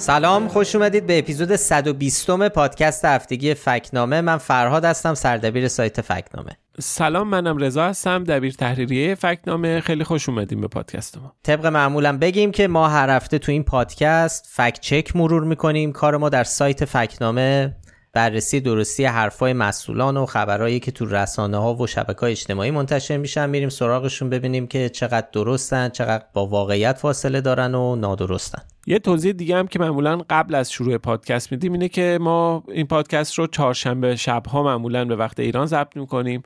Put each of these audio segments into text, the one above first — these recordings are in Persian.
سلام خوش اومدید به اپیزود 120 م پادکست هفتگی فکنامه. من فرهاد هستم سردبیر سایت فکنامه. سلام منم رضا هستم دبیر تحریریه فکنامه. خیلی خوش اومدیم به پادکست ما. طبق معمولم بگیم که ما هر هفته تو این پادکست فکت چک مرور می‌کنیم. کار ما در سایت فکنامه بررسی درستی حرفای مسئولان و خبرهایی که تو رسانه ها و شبکه های اجتماعی منتشر میشن. میریم سراغشون ببینیم که چقدر درستن چقدر با واقعیت فاصله دارن و نادرستن. یه توضیح دیگه هم که معمولا قبل از شروع پادکست میدیم اینه که ما این پادکست رو چهارشنبه شبها معمولا به وقت ایران ضبط می‌کنیم.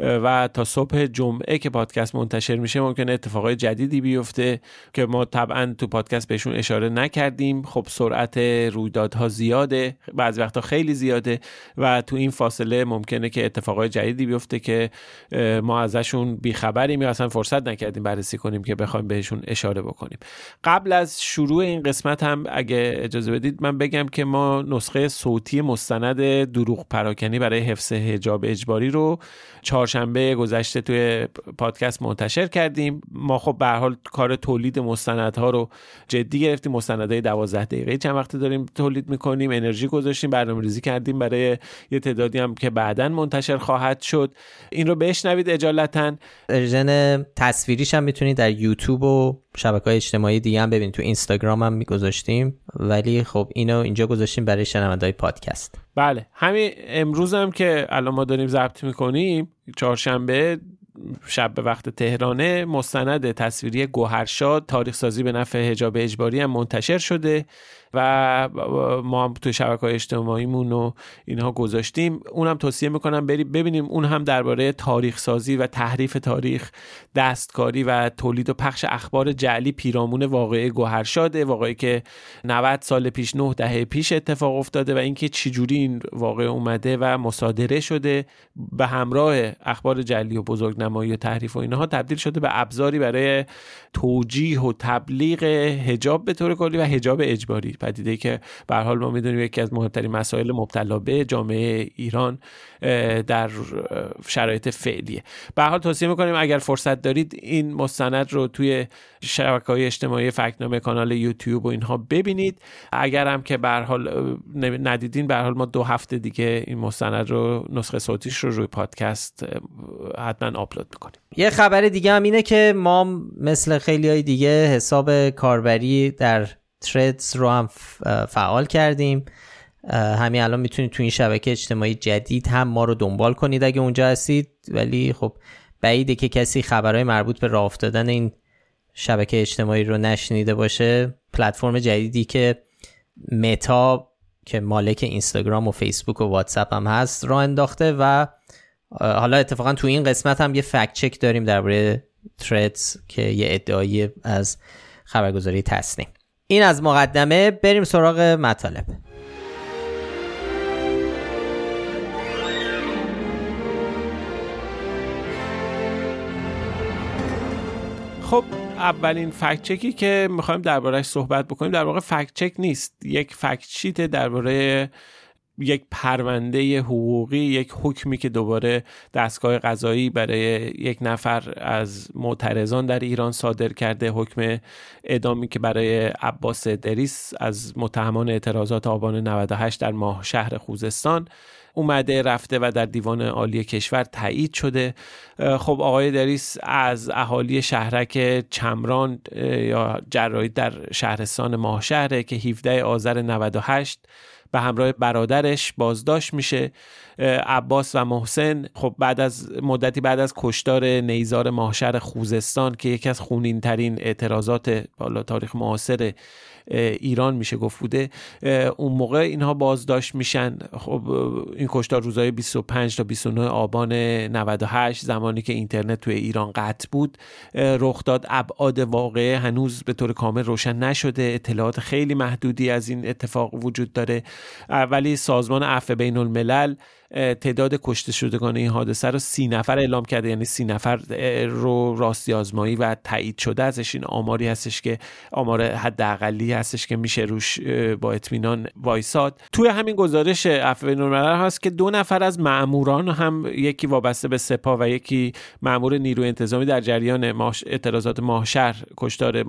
و تا صبح جمعه که پادکست منتشر میشه ممکنه اتفاقای جدیدی بیفته که ما طبعا تو پادکست بهشون اشاره نکردیم. خب سرعت رویدادها زیاده بعضی وقتا خیلی زیاده و تو این فاصله ممکنه که اتفاقای جدیدی بیفته که ما ازشون بیخبریم یا اصلا فرصت نکردیم بررسی کنیم که بخوایم بهشون اشاره بکنیم. قبل از شروع این قسمت هم اگه اجازه بدید من بگم که ما نسخه صوتی مستند دروغ پراکنی برای حفظ حجاب اجباری رو چهارشنبه گذشته توی پادکست منتشر کردیم. ما خب به حال کار تولید مستندها رو جدی گرفتیم. مستندهای 12 دقیقه چند وقت داریم تولید می‌کنیم انرژی گذاشتیم برنامه‌ریزی کردیم. برای یه تعدادی هم که بعدا منتشر خواهد شد. این رو بشنوید اجالتا. ورژن تصویریش هم می‌تونید در یوتیوب و شبکه های اجتماعی دیگه هم ببینید. تو اینستاگرام هم میگذاشتیم. ولی خب اینو اینجا گذاشتیم برای شنونده پادکست. بله. همین امروز هم که الان ما داریم ضبط می‌کنیم چهارشنبه شب به وقت تهرانه مستند تصویری گوهرشاد تاریخ سازی به نفع حجاب اجباری هم منتشر شده و ما هم تو شبکه اجتماعیمون و اینها گذاشتیم. اونم توصیه می‌کنم بریم ببینیم اون هم درباره تاریخ سازی و تحریف تاریخ دستکاری و تولید و پخش اخبار جعلی پیرامون واقعه گوهرشاده واقعی که 90 سال پیش 9 دهه پیش اتفاق افتاده و اینکه چجوری این واقعه اومده و مصادره شده. به همراه اخبار جعلی و بزرگنمایی و تحریف و اینها تبدیل شده به ابزاری برای توجیه و تبلیغ حجاب به طور کلی و حجاب اجباری. پدیده که به حال ما می‌دونیم یکی از مهمترین مسائل مبتلا به جامعه ایران در شرایط فعلیه. به حال توصیه می‌کنیم اگر فرصت دارید این مستند رو توی شبکه های اجتماعی فکنامه کانال یوتیوب و اینها ببینید. اگر هم که به حال ندیدین به حال ما دو هفته دیگه این مستند رو نسخه صوتیش رو روی پادکست حتما آپلود می‌کنیم. یه خبر دیگه هم اینه که ما مثل خیلی های دیگه حساب کاربری در تردز رو هم فعال کردیم. همین الان می‌تونید تو این شبکه اجتماعی جدید هم ما رو دنبال کنید اگه اونجا هستید. ولی خب بعیده که کسی خبرهای مربوط به راه افتادن این شبکه اجتماعی رو نشنیده باشه. پلتفرم جدیدی که متا که مالک اینستاگرام و فیسبوک و واتساپ هم هست راه انداخته و حالا اتفاقا تو این قسمت هم یه فکت چک داریم درباره تردز که یه ادعایی از خبرگزاری تصنیم این از مقدمه بریم سراغ مطالب. خب اولین فکت چکی که می‌خوایم دربارهش صحبت بکنیم در واقع فکت چک نیست. یک فکت شیت درباره یک پرونده حقوقی یک حکمی که دوباره دستگاه قضایی برای یک نفر از معترضان در ایران صادر کرده حکم ادامی که برای عباس دریس از متهمان اعتراضات آبان 98 در ماه شهر خوزستان اومده رفته و در دیوان عالی کشور تایید شده. خب آقای دریس از اهالی شهرک چمران یا جرایی در شهرستان ماهشهره که 17 آذر 98 به همراه برادرش بازداشت میشه عباس و محسن. خب بعد از مدتی بعد از کشتار نیزار ماهشهر خوزستان که یکی از خونین ترین اعتراضات بالا تاریخ معاصر ایران میشه گفت بوده. اون موقع اینها بازداشت میشن. خب این کشتار روزهای 25 تا 29 آبان 98 زمانی که اینترنت توی ایران قطع بود رخ داد. ابعاد واقعه هنوز به طور کامل روشن نشده. اطلاعات خیلی محدودی از این اتفاق وجود داره. ولی سازمان عفو بین الملل تعداد کشته شدگان این حادثه رو سی نفر اعلام کرده. یعنی سی نفر رو راستی آزمایی و تایید شده ازش. این آماری هستش که آمار حداقلی هستش که میشه روش با اطمینان وایساد. توی همین گزارش عفو هست که دو نفر از ماموران هم یکی وابسته به سپاه و یکی مامور نیروی انتظامی در جریان اعتراضات ماهشهر کشتار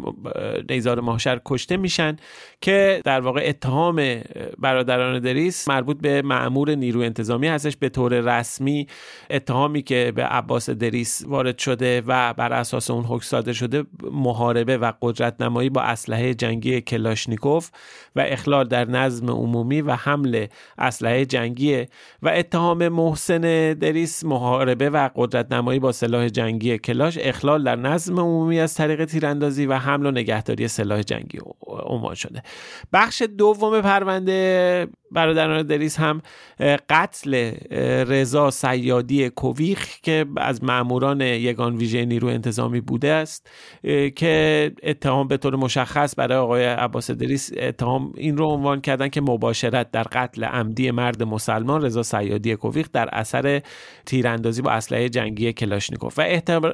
نیزار ماهشهر کشته میشن که در واقع اتهام برادران دریس مربوط به مامور نیروی انتظامی هستش به طور رسمی اتهامی که به عباس دریس وارد شده و بر اساس اون حکم صادر شده محاربه و قدرت نمایی با اسلحه جنگی کلاشنیکوف و اخلال در نظم عمومی و حمل اسلحه جنگی و اتهام محسن دریس محاربه و قدرت نمایی با سلاح جنگی کلاش اخلال در نظم عمومی از طریق تیراندازی و حمل و نگهداری سلاح جنگی عنوان شده. بخش دوم پرونده برادران دریس هم قتل رضا سیادی کوویخ که از ماموران یگان ویژه نیرو انتظامی بوده است که اتهام به طور مشخص برای آقای عباس دریس اتهام این رو عنوان کردن که مباشرت در قتل عمدی مرد مسلمان رضا سیادی کوویخ در اثر تیراندازی با اسلحه جنگی کلاشنیکوف. و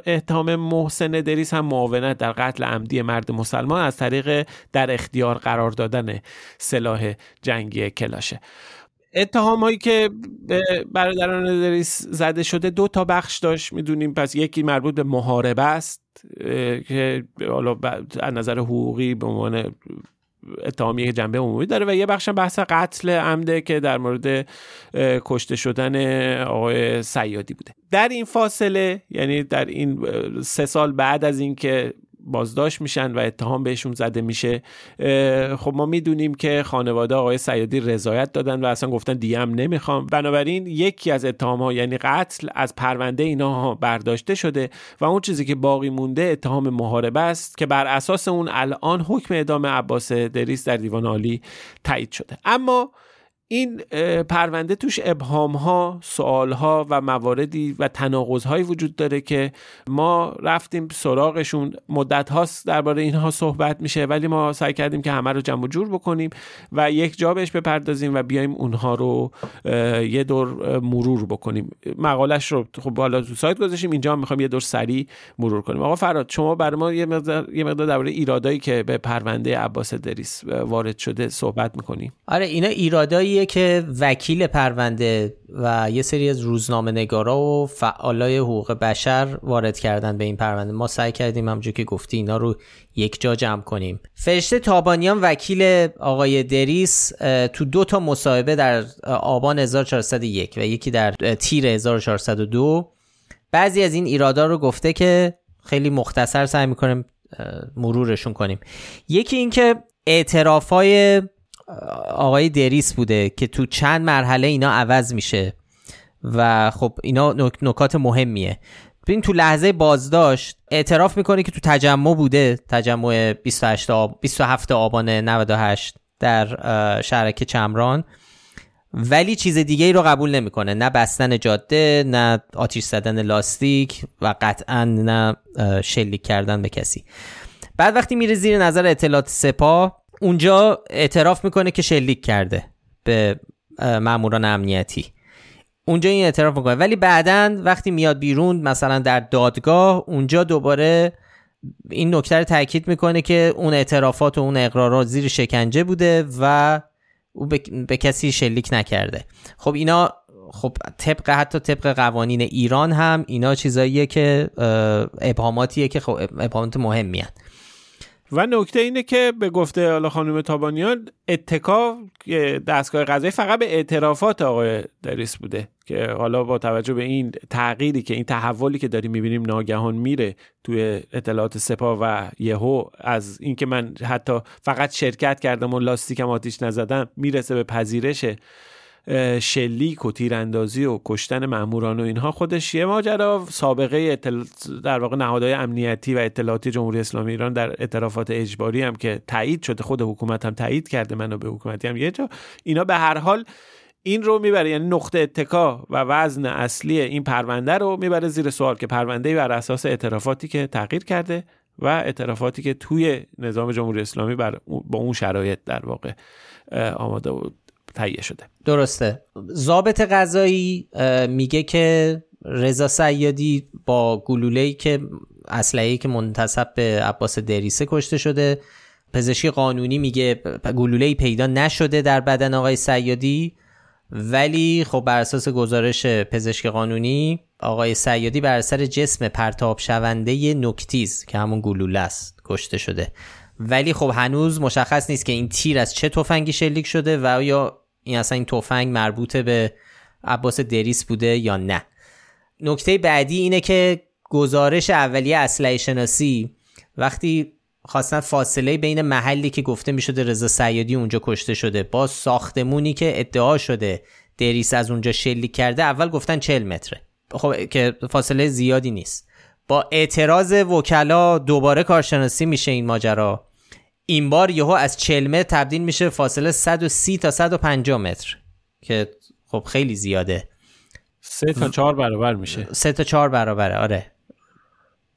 اتهام محسن دریس هم معاونت در قتل عمدی مرد مسلمان از طریق در اختیار قرار دادن سلاح جنگی کلاشه اتهام هایی که به برادران دریس زده شده دو تا بخش داشت می‌دونیم. پس یکی مربوط به محاربه است که حالا از نظر حقوقی به عنوان اتهامی که جنبه عمومی داره و یه بخش بحث قتل عمده که در مورد کشته شدن آقای سیادی بوده. در این فاصله یعنی در این سه سال بعد از اینکه بازداشت میشن و اتهام بهشون زده میشه. خب ما می‌دونیم که خانواده آقای سیادی رضایت دادن و اصلا گفتن دیگه هم نمی‌خوام. بنابراین یکی از اتهام ها یعنی قتل از پرونده اینا برداشته شده و اون چیزی که باقی مونده اتهام محاربه است که بر اساس اون الان حکم اعدام عباس دریس در دیوان عالی تایید شده. اما این پرونده توش ابهام ها سوال ها و مواردی و تناقض هایی وجود داره که ما رفتیم سراغشون. مدت هاست درباره اینها صحبت میشه ولی ما سعی کردیم که همه رو جمع جور بکنیم و یک جا بهش بپردازیم و بیایم اونها رو یه دور مرور بکنیم. مقالش رو خب بالا تو سایت گذاشتیم اینجا هم می‌خوایم یه دور سریع مرور کنیم. آقا فراد شما برای ما یه مقدار یه مقدار درباره ایرادایی که به پرونده عباس دریس وارد شده صحبت می‌کنیم آره اینا ایرادایی که وکیل پرونده و یه سری از روزنامه نگارا و فعالای حقوق بشر وارد کردن به این پرونده. ما سعی کردیم همونجور که گفتی اینا رو یک جا جمع کنیم. فرشته تابانیان وکیل آقای دریس تو دو تا مصاحبه در آبان 1401 و یکی در تیر 1402 بعضی از این ایرادا رو گفته که خیلی مختصر سعی می‌کنیم مرورشون کنیم. یکی اینکه اعترافای آقای دریس بوده که تو چند مرحله اینا عوض میشه. و خب اینا نکات مهمیه. ببین تو لحظه بازداشت اعتراف می‌کنه که تو تجمع بوده. تجمع 28 آب... 27 آبان 98 در شرک چمران. ولی چیز دیگه ای رو قبول نمی‌کنه. نه بستن جاده نه آتیش زدن لاستیک و قطعا نه شلیک کردن به کسی. بعد وقتی میره زیر نظر اطلاعات سپاه اونجا اعتراف می‌کنه که شلیک کرده به ماموران امنیتی. اونجا این اعتراف می‌کنه. ولی بعدا وقتی میاد بیرون مثلا در دادگاه اونجا دوباره این نکته رو تاکید می‌کنه که اون اعترافات و اون اقرارات زیر شکنجه بوده و او به, کسی شلیک نکرده. خب اینا خب طبق حتی طبق قوانین ایران هم اینا چیزاییه که ابهاماتیه که خب ابهامات مهمی و نکته اینه که به گفته حالا خانم تابانیان اتکا دستگاه قضایی فقط به اعترافات آقای دریس بوده که حالا با توجه به این تغییری که این تحولی که داریم می‌بینیم ناگهان میره توی اطلاعات سپاه و یهو از اینکه من حتی فقط شرکت کردم و لاستیکم آتیش نزدم می‌رسه به پذیرش شلیک و تیراندازی و کشتن ماموران و اینها خودش یه ماجرا. سابقه در واقع نهادهای امنیتی و اطلاعاتی جمهوری اسلامی ایران در اعترافات اجباری هم که تایید شده خود حکومت هم تایید کرده منو به حکومتی هم یه جا. اینا به هر حال این رو می‌بره یعنی نقطه اتکا و وزن اصلی این پرونده رو می‌بره زیر سوال که پرونده بر اساس اعترافاتی که تغییر کرده و اعترافاتی که توی نظام جمهوری اسلامی بر با اون شرایط در واقع آماده و تهیه شده. درسته. ضابط قضایی میگه که رضا سیادی با گلوله‌ای که اسلحه‌ای که منتصب به عباس دریسه کشته شده پزشکی قانونی میگه گلوله‌ای پیدا نشده در بدن آقای سیادی ولی خب بر اساس گزارش پزشک قانونی آقای سیادی بر اثر جسم پرتاب شونده نکتیز که همون گلوله است کشته شده. ولی خب هنوز مشخص نیست که این تیر از چه تفنگی شلیک شده و یا این اصلا این تفنگ مربوط به عباس دریس بوده یا نه. نکته بعدی اینه که گزارش اولیه اسلحه شناسی وقتی خواستن فاصله بین محلی که گفته می شده رضا سیادی اونجا کشته شده با ساختمونی که ادعا شده دریس از اونجا شلیک کرده اول گفتن 40 متره. خب که فاصله زیادی نیست. با اعتراض وکلا دوباره کارشناسی میشه این ماجرا. این بار یهو از 40 متر تبدیل میشه فاصله 130 تا 150 متر که خب خیلی زیاده. سه تا چهار برابر میشه. سه تا چهار برابره آره.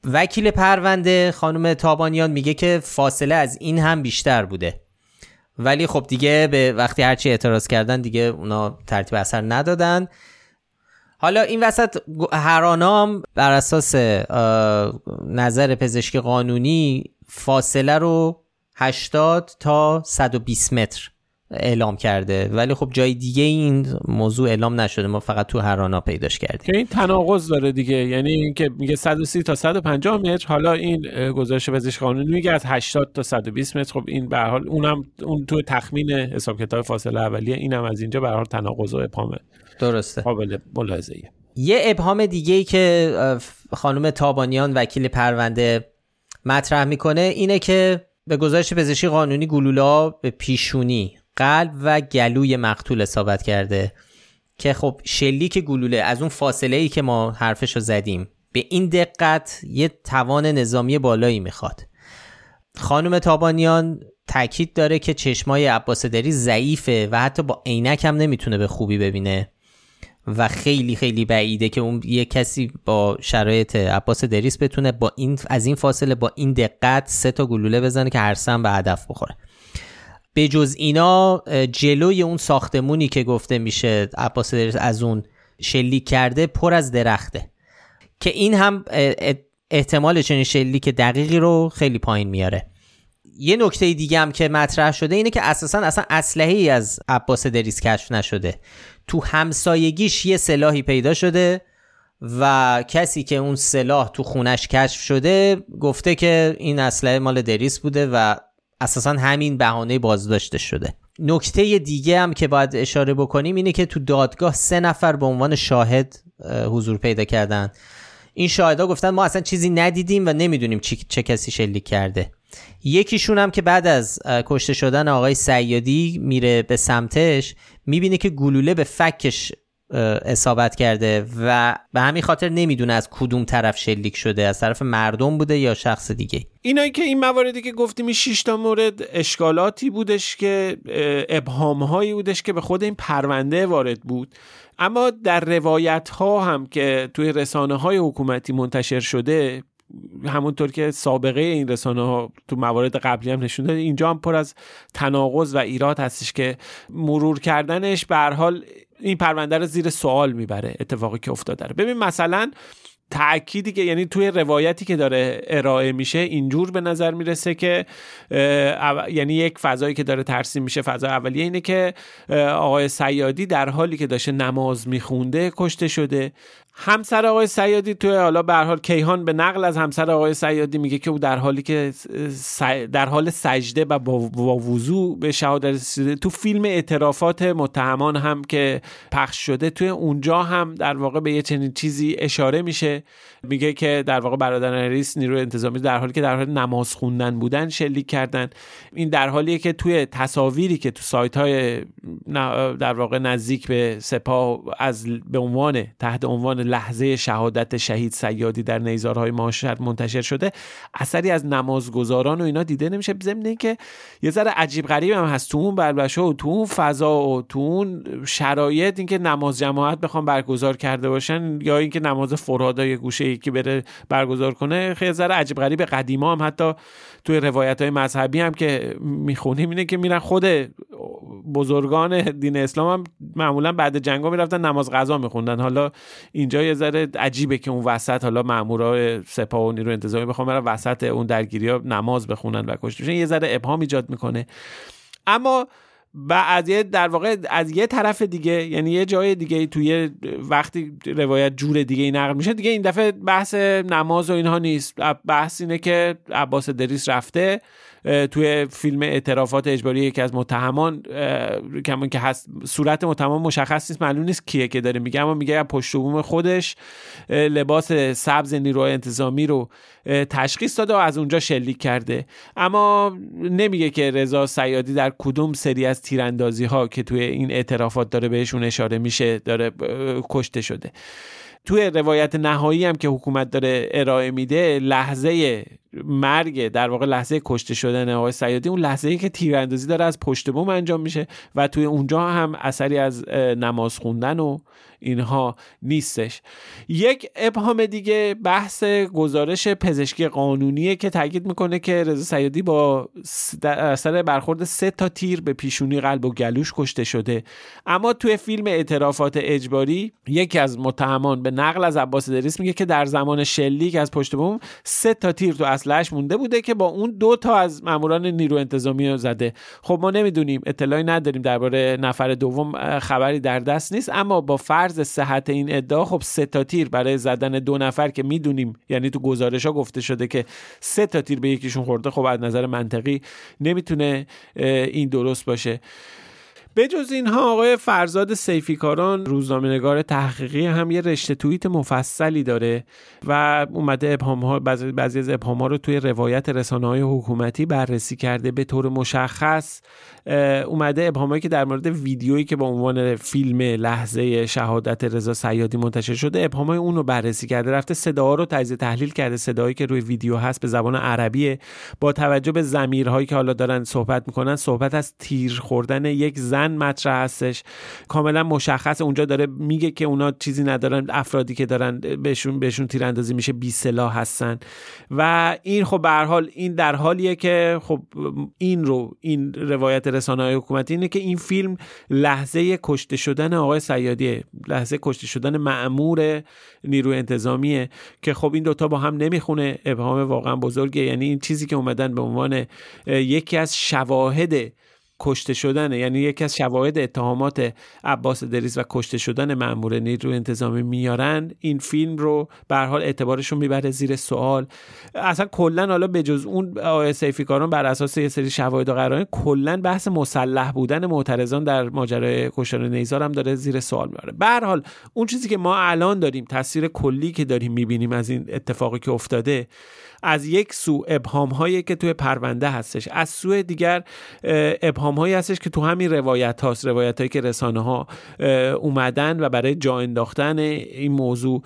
وکیل پرونده خانم تابانیان میگه که فاصله از این هم بیشتر بوده. ولی خب دیگه به وقتی هرچی اعتراض کردن دیگه اونا ترتیب اثر ندادن. حالا این وسط هرانام بر اساس نظر پزشک قانونی فاصله رو 80 تا 120 متر اعلام کرده. ولی خب جای دیگه این موضوع اعلام نشده. ما فقط تو هرانا پیداش کردیم. که این تناقض داره دیگه. یعنی اینکه میگه 130 تا 150 متر. حالا این گزارش پزشک قانونی میگه از 80 تا 120 متر. خب این به حال اونم اون تو تخمین حساب کتاب فاصله اولیه. اینم از اینجا به حال تناقض و ابهام درسته. قابل ملاحظه یه ابهام دیگه ای که خانم تابانیان وکیل پرونده مطرح می‌کنه اینه که به گزارش پزشکی قانونی گلولا به پیشونی قلب و گلوی مقتول اصابت کرده که خب شلیک گلوله از اون فاصله ای که ما حرفش رو زدیم به این دقت یه توان نظامی بالایی می‌خواد. خانم تابانیان تاکید داره که چشمای عباس دری ضعیفه و حتی با عینک هم نمی‌تونه به خوبی ببینه. و خیلی خیلی بعیده که اون یه کسی با شرایط عباس دریس بتونه با این از این فاصله با این دقت سه تا گلوله بزنه که هر سم به هدف بخوره. به جز اینا جلوی اون ساختمونی که گفته میشه عباس از اون شلیک کرده پر از درخته. که این هم احتمال چنین شلیک دقیقی رو خیلی پایین میاره. یه نکته دیگه هم که مطرح شده اینه که اساسا اصلا اسلحه ای از عباس دریس کشف نشده. تو همسایگیش یه سلاحی پیدا شده و کسی که اون سلاح تو خونش کشف شده گفته که این اسلحه مال دریس بوده و اساسا همین بهانه بازداشته شده. نکته دیگه هم که باید اشاره بکنیم اینه که تو دادگاه سه نفر به عنوان شاهد حضور پیدا کردن. این شاهدا گفتن ما اصلا چیزی ندیدیم و نمی‌دونیم چه کسی شلیک کرده. یکیشون هم که بعد از کشته شدن آقای سیادی میره به سمتش می‌بینه که گلوله به فکش اصابت کرده و به همین خاطر نمی‌دونه از کدوم طرف شلیک شده از طرف مردم بوده یا شخص دیگه. اینایی که این مواردی که گفتیم 6 تا مورد اشکالاتی بودش که ابهام هایی بودش که به خود این پرونده وارد بود. اما در روایت ها هم که توی رسانه های حکومتی منتشر شده همونطور که سابقه این رسانه ها تو موارد قبلی هم نشون داده اینجا هم پر از تناقض و ایراد هستش که مرور کردنش به حال این پرونده رو زیر سوال می‌بره اتفاقی که افتاده رو. ببین مثلا تأکیدی که یعنی توی روایتی که داره ارائه میشه اینجور به نظر می‌رسه که یعنی یک فضایی که داره ترسیم میشه فضا اولیه اینه که آقای سیادی در حالی که داشته نماز میخونده کشته شده. همسر آقای سیادی توی حالا به حال کیهان به نقل از همسر آقای سیادی میگه که او در حالی که در حال سجده و با وضوع به شهادت رسیده. تو فیلم اعترافات متهمان هم که پخش شده توی اونجا هم در واقع به یه چنین چیزی اشاره میشه. میگه که در واقع برادران نریس نیروی انتظامی در حالی که در حال نماز خوندن بودن شلیک کردن. این در حالیه که توی تصاویری که تو سایت های در واقع نزدیک به سپاه از به عنوان تحت عنوان لحظه شهادت شهید سیادی در نیزارهای ماشر منتشر شده اثری از نمازگزاران و اینا دیده نمیشه. ضمن که یه ذره عجیب غریب هم هست. تو اون بلبشه و تو اون فضا و تو اون شرایط اینکه نماز جماعت بخوام برگزار کرده باشن یا اینکه نماز فرهادا یه گوشه یکی بره برگزار کنه خیلی ذره عجیب غریب قدیما هم حتی توی روایت های مذهبی هم که می‌خونیم اینه که میرن خود بزرگان دین اسلام هم معمولا بعد جنگا می‌رفتن نماز قضا میخوندن. حالا اینجا یه ذره عجیبه که اون وسط حالا مامورای سپاه و نیرو انتظامی بخوام برن وسط اون درگیری ها نماز بخونن و کشته یه ذره ابهام ایجاد می‌کنه. اما و از یه در واقع از یه طرف دیگه یعنی یه جای دیگه توی وقتی روایت جور دیگه نقل میشه دیگه این دفعه بحث نماز و اینها نیست. بحث اینه که عباس دریس رفته. توی فیلم اعترافات اجباری یکی از متهمان کمون که هست صورت متهم مشخص نیست معلوم نیست کیه که داره میگه اما میگه پشت بوم خودش لباس سبز نیروهای انتظامی رو تشخیص داده و از اونجا شلیک کرده. اما نمیگه که رضا سیادی در کدوم سری از تیراندازی ها که توی این اعترافات داره بهشون اشاره میشه داره کشته شده. توی روایت نهایی هم که حکومت داره ارائه میده لحظه مرگ در واقع لحظه کشته شدن آقای سیادی اون لحظه ای که تیراندازی داره از پشت بوم انجام میشه و توی اونجا هم اثری از نماز خوندن و اینها نیستش. یک ابهام دیگه بحث گزارش پزشکی قانونیه که تاکید می‌کنه که رضا سیادی با اثر برخورد سه تا تیر به پیشونی قلب و گلوش کشته شده. اما توی فیلم اعترافات اجباری یکی از متهمان به نقل از عباس دریس میگه که در زمان شلیک از پشت بوم سه تا تیر تو اسلحه‌اش مونده بوده که با اون دو تا از ماموران نیرو انتظامی رو زده. خب ما نمی‌دونیم اطلاعی نداریم درباره نفر دوم خبری در دست نیست اما با فرض صحت این ادعا خب سه تا تیر برای زدن دو نفر که می‌دونیم یعنی تو گزارش ها گفته شده که سه تا تیر به یکیشون خورده خب از نظر منطقی نمی‌تونه این درست باشه. به جز اینها آقای فرزاد سیفیکاران روزنامه‌نگار تحقیقی هم یه رشته توییت مفصلی داره و اومده ابهام ها بعضی از ابهام ها رو توی روایت رسانه های حکومتی بررسی کرده به طور مشخص. اومده ابهامایی که در مورد ویدیویی که با عنوان فیلم لحظه شهادت رضا سیادی منتشر شده ابهامای اون رو بررسی کرده. رفته صداها رو تجزیه تحلیل کرده صدایی که روی ویدیو هست به زبان عربی با توجه به زمیرهایی که حالا دارن صحبت می‌کنن صحبت از تیر خوردن یک مطرح هستش. کاملا مشخص. اونجا داره میگه که اونا چیزی ندارن افرادی که دارن بهشون بهشون تیراندازی میشه بی سلاح هستن. و این خب به حال این در حالیه که خب این رو این روایت رسانه های حکومتی اینه که این فیلم لحظه کشته شدن آقای سیادیه لحظه کشته شدن معمور نیروی انتظامیه که خب این دوتا با هم نمی‌خونه. ابهام واقعا بزرگه. یعنی این چیزی که اومدن به عنوان یکی از شواهد کشته شدن یعنی یکی از شواهد اتهامات عباس دریس و کشته شدن مأمور نیرو انتظامی میارن. این فیلم رو به حال اعتبارشون می‌بره زیر سوال. اصلا کلا حالا به جز اون سیفیکاران بر اساس یه سری شواهد و قرائن کلا بحث مسلح بودن معترضان در ماجرای کشتار نیزار هم داره زیر سوال میاره. به حال اون چیزی که ما الان داریم تصویر کلی که داریم می‌بینیم از این اتفاقی که افتاده از یک سو ابهام هایی که توی پرونده هستش از سوی دیگر ابهام هایی هستش که تو همین روایت هاست روایت هایی که رسانه ها اومدن و برای جا انداختن این موضوع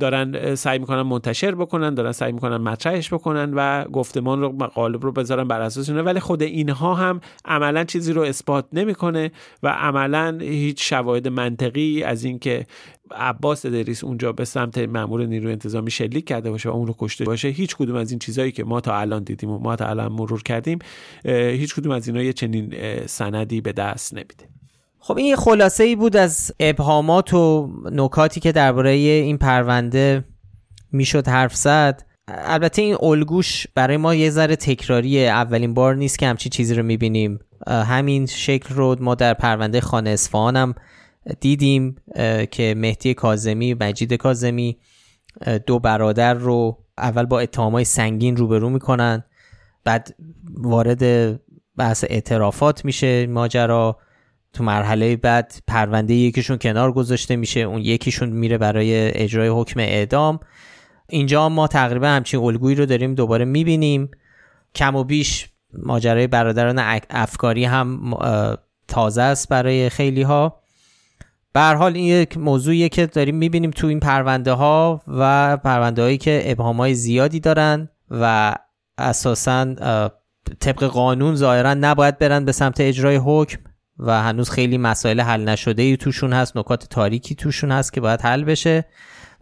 دارن سعی می‌کنن منتشر بکنن دارن سعی می‌کنن مطرحش بکنن و گفتمان رو قالب رو بذارن بر اساس اینه ولی خود اینها هم عملا چیزی رو اثبات نمی‌کنه و عملا هیچ شواهد منطقی از اینکه عباس دریس اونجا به سمت مامور نیروی انتظامی شلیک کرده باشه و اون رو کشته باشه هیچ کدوم از این چیزهایی که ما تا الان دیدیم و ما تا الان مرور کردیم هیچ کدوم از اینا یه چنین سندی به دست نمیده. خب این خلاصه ای بود از ابهامات و نکاتی که درباره این پرونده می‌شد حرف زد. البته این الگوش برای ما یه ذره تکراریه. اولین بار نیست که همچین چیزی رو می‌بینیم. همین شکل رو ما در پرونده خانه اصفهان هم دیدیم که مهدی کازمی مجید کازمی دو برادر رو اول با اتهامای سنگین روبرو می‌کنن بعد وارد بحث اعترافات میشه ماجرا. تو مرحله بعد پرونده یکیشون کنار گذاشته میشه اون یکیشون میره برای اجرای حکم اعدام. اینجا ما تقریبا همچین الگویی رو داریم دوباره می‌بینیم. کم و بیش ماجرای برادران افکاری هم تازه است برای خیلی ها به حال این یک موضوعیه که داریم می‌بینیم تو این پرونده ها و پرونده هایی که ابهام های زیادی دارن و اساسا طبق قانون ظاهرا نباید برن به سمت اجرای حکم و هنوز خیلی مسائل حل نشده ای توشون هست نکات تاریکی توشون هست که باید حل بشه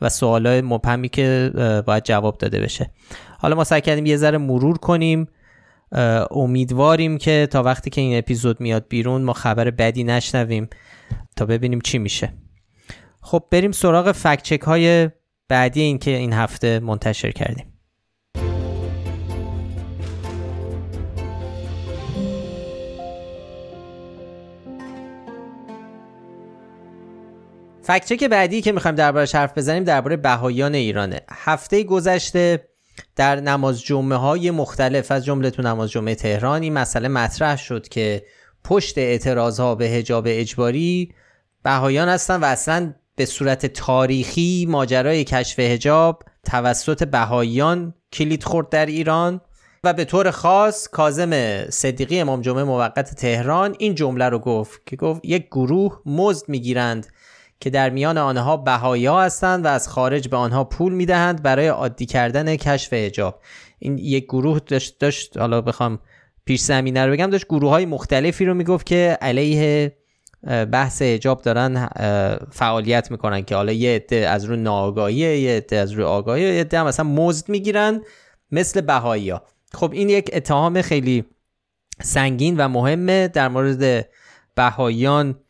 و سوالای مبهمی که باید جواب داده بشه. حالا ما سعی کردیم یه ذره مرور کنیم. امیدواریم که تا وقتی که این اپیزود میاد بیرون ما خبر بدی نشنویم تا ببینیم چی میشه. خب بریم سراغ فکچک های بعدی این که این هفته منتشر کردیم. فکچک بعدی که می‌خوایم دربارش حرف بزنیم درباره بهایان ایرانه. هفته گذشته در نماز جمعه های مختلف از جمله تو نماز جمعه تهران این مسئله مطرح شد که پشت اعتراض ها به هجاب اجباری بهایان هستن و اصلا به صورت تاریخی ماجرای کشف هجاب توسط بهاییان کلید خورد در ایران و به طور خاص کازم صدیقی امام جمعه موقت تهران این جمله رو گفت که گفت یک گروه مزد می‌گیرند که در میان آنها بهایی ها هستند و از خارج به آنها پول می‌دهند برای عادی کردن کشف حجاب این یک گروه داشت داشت حالا بخوام پیش زمینه رو بگم داشت گروه های مختلفی رو می‌گفت که علیه بحث حجاب دارن فعالیت می‌کنن که حالا یه عده از رو ناآگاهی یه عده از رو آگاهی یه عده هم مثلا مزد می‌گیرن مثل بهایی ها خب این یک اتهام خیلی سنگین و مهمه در مورد بهاییان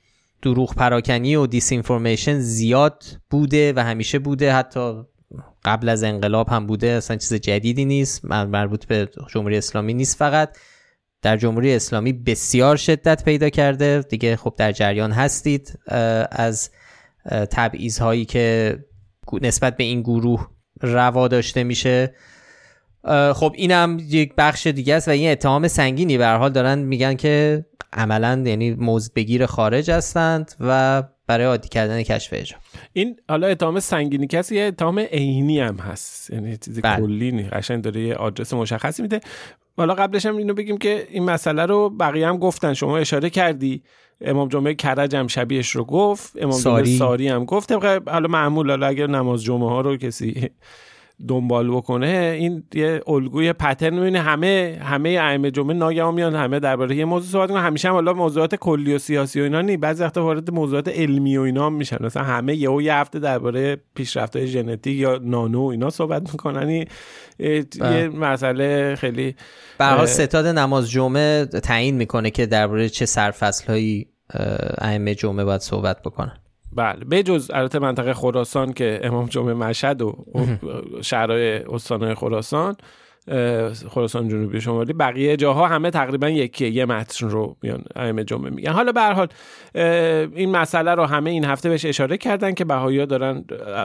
دروغ پراکنی و دیس اینفورمیشن زیاد بوده و همیشه بوده. حتی قبل از انقلاب هم بوده. اصلا چیز جدیدی نیست. مربوط به جمهوری اسلامی نیست فقط. در جمهوری اسلامی بسیار شدت پیدا کرده. دیگه خب در جریان هستید. از تبعیض هایی که نسبت به این گروه روا داشته میشه. خب اینم یک بخش دیگه است و این اتهام سنگینی. به حال دارن میگن که عملا یعنی موز بگیر خارج هستند و برای عادی کردن کشف اجرا. این حالا اتهام سنگینی کسی یه اتهام عینی هم هست. یعنی چیزی بله. کلی نی قشنگ داره یه آدرس مشخصی میده. حالا قبلش هم اینو بگیم که این مسئله رو بقیه هم گفتن. شما اشاره کردی. امام جمعه کرج هم شبیهش رو گفت. امام ساری. جمعه ساری. هم گفت. حالا معمول حالا اگر نماز جمعه ها رو کسی دنبال بکنه این یه الگوی پترن می‌بینه. همه همه ائمه جمعه ناگهان میان همه درباره یه موضوع صحبت می‌کنن. همیشه هم حالا موضوعات کلی و سیاسی و اینا نی. بعضی وقتا وارد موضوعات علمی و اینا میشن. مثلا همه یهو یه هفته درباره پیشرفت‌های ژنتیک یا نانو اینا صحبت می‌کنن. یه بله. مسئله خیلی به ستاد نماز جمعه تعیین می‌کنه که درباره چه سرفصل‌هایی ائمه جمعه باید صحبت بکنن. بله. به جز البته منطقه خراسان که امام جمعه مشهد و شهرهای استانهای خراسان خراسان جنوبی شمالی بقیه جاها همه تقریبا یکی یه متن رو میان ائمه جمعه میگن. حالا به حال این مسئله رو همه این هفته بهش اشاره کردن که بهایی دارن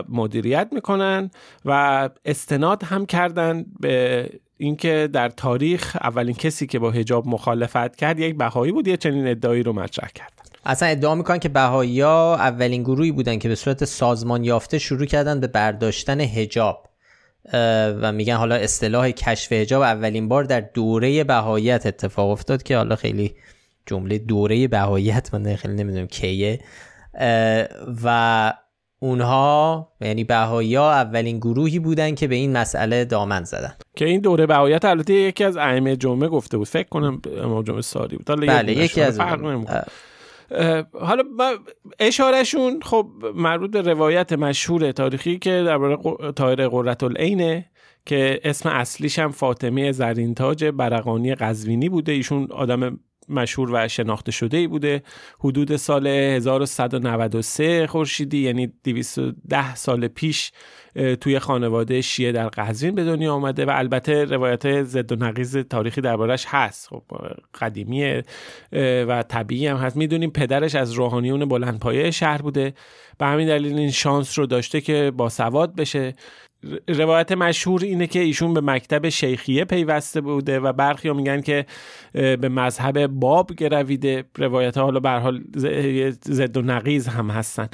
مدیریت می‌کنن و استناد هم کردن به اینکه در تاریخ اولین کسی که با حجاب مخالفت کرد یک بهایی بود یه چنین ادعایی رو مطرح کرد. اصلا ادعا می‌کنن که ها اولین گروهی بودن که به صورت سازمان یافته شروع کردن به برداشتن هجاب و میگن حالا اصطلاح کشف هجاب اولین بار در دوره بهاییت اتفاق افتاد که حالا خیلی جمله دوره بهاییت من خیلی نمی‌دونم کیه. و اونها یعنی بهایی ها اولین گروهی بودن که به این مسئله دامن زدن. که این دوره بهاییت البته یکی از ائمه جمعه گفته بود. فکر کنم امام جمعه ساری بود. بله یکی از حالا اشارهشون خب مربوط به روایت مشهور تاریخی که درباره طاهر قررت العینه که اسم اصلیش هم فاطمه زرینتاج برقانی قزوینی بوده. ایشون آدم مشهور و شناخته شده ای بوده. حدود سال 1193 خورشیدی یعنی 210 سال پیش توی خانواده شیعه در قزوین به دنیا آمده و البته روایت زد و نقیز تاریخی دربارش هست. خب قدیمیه و طبیعی هم هست. می‌دونیم پدرش از روحانیون بلندپایه شهر بوده. به همین دلیل این شانس رو داشته که با سواد بشه. روایت مشهور اینه که ایشون به مکتب شیخیه پیوسته بوده و برخی ها میگن که به مذهب باب گرویده روایت ها حالا به حال زد و نقیز هم هستن.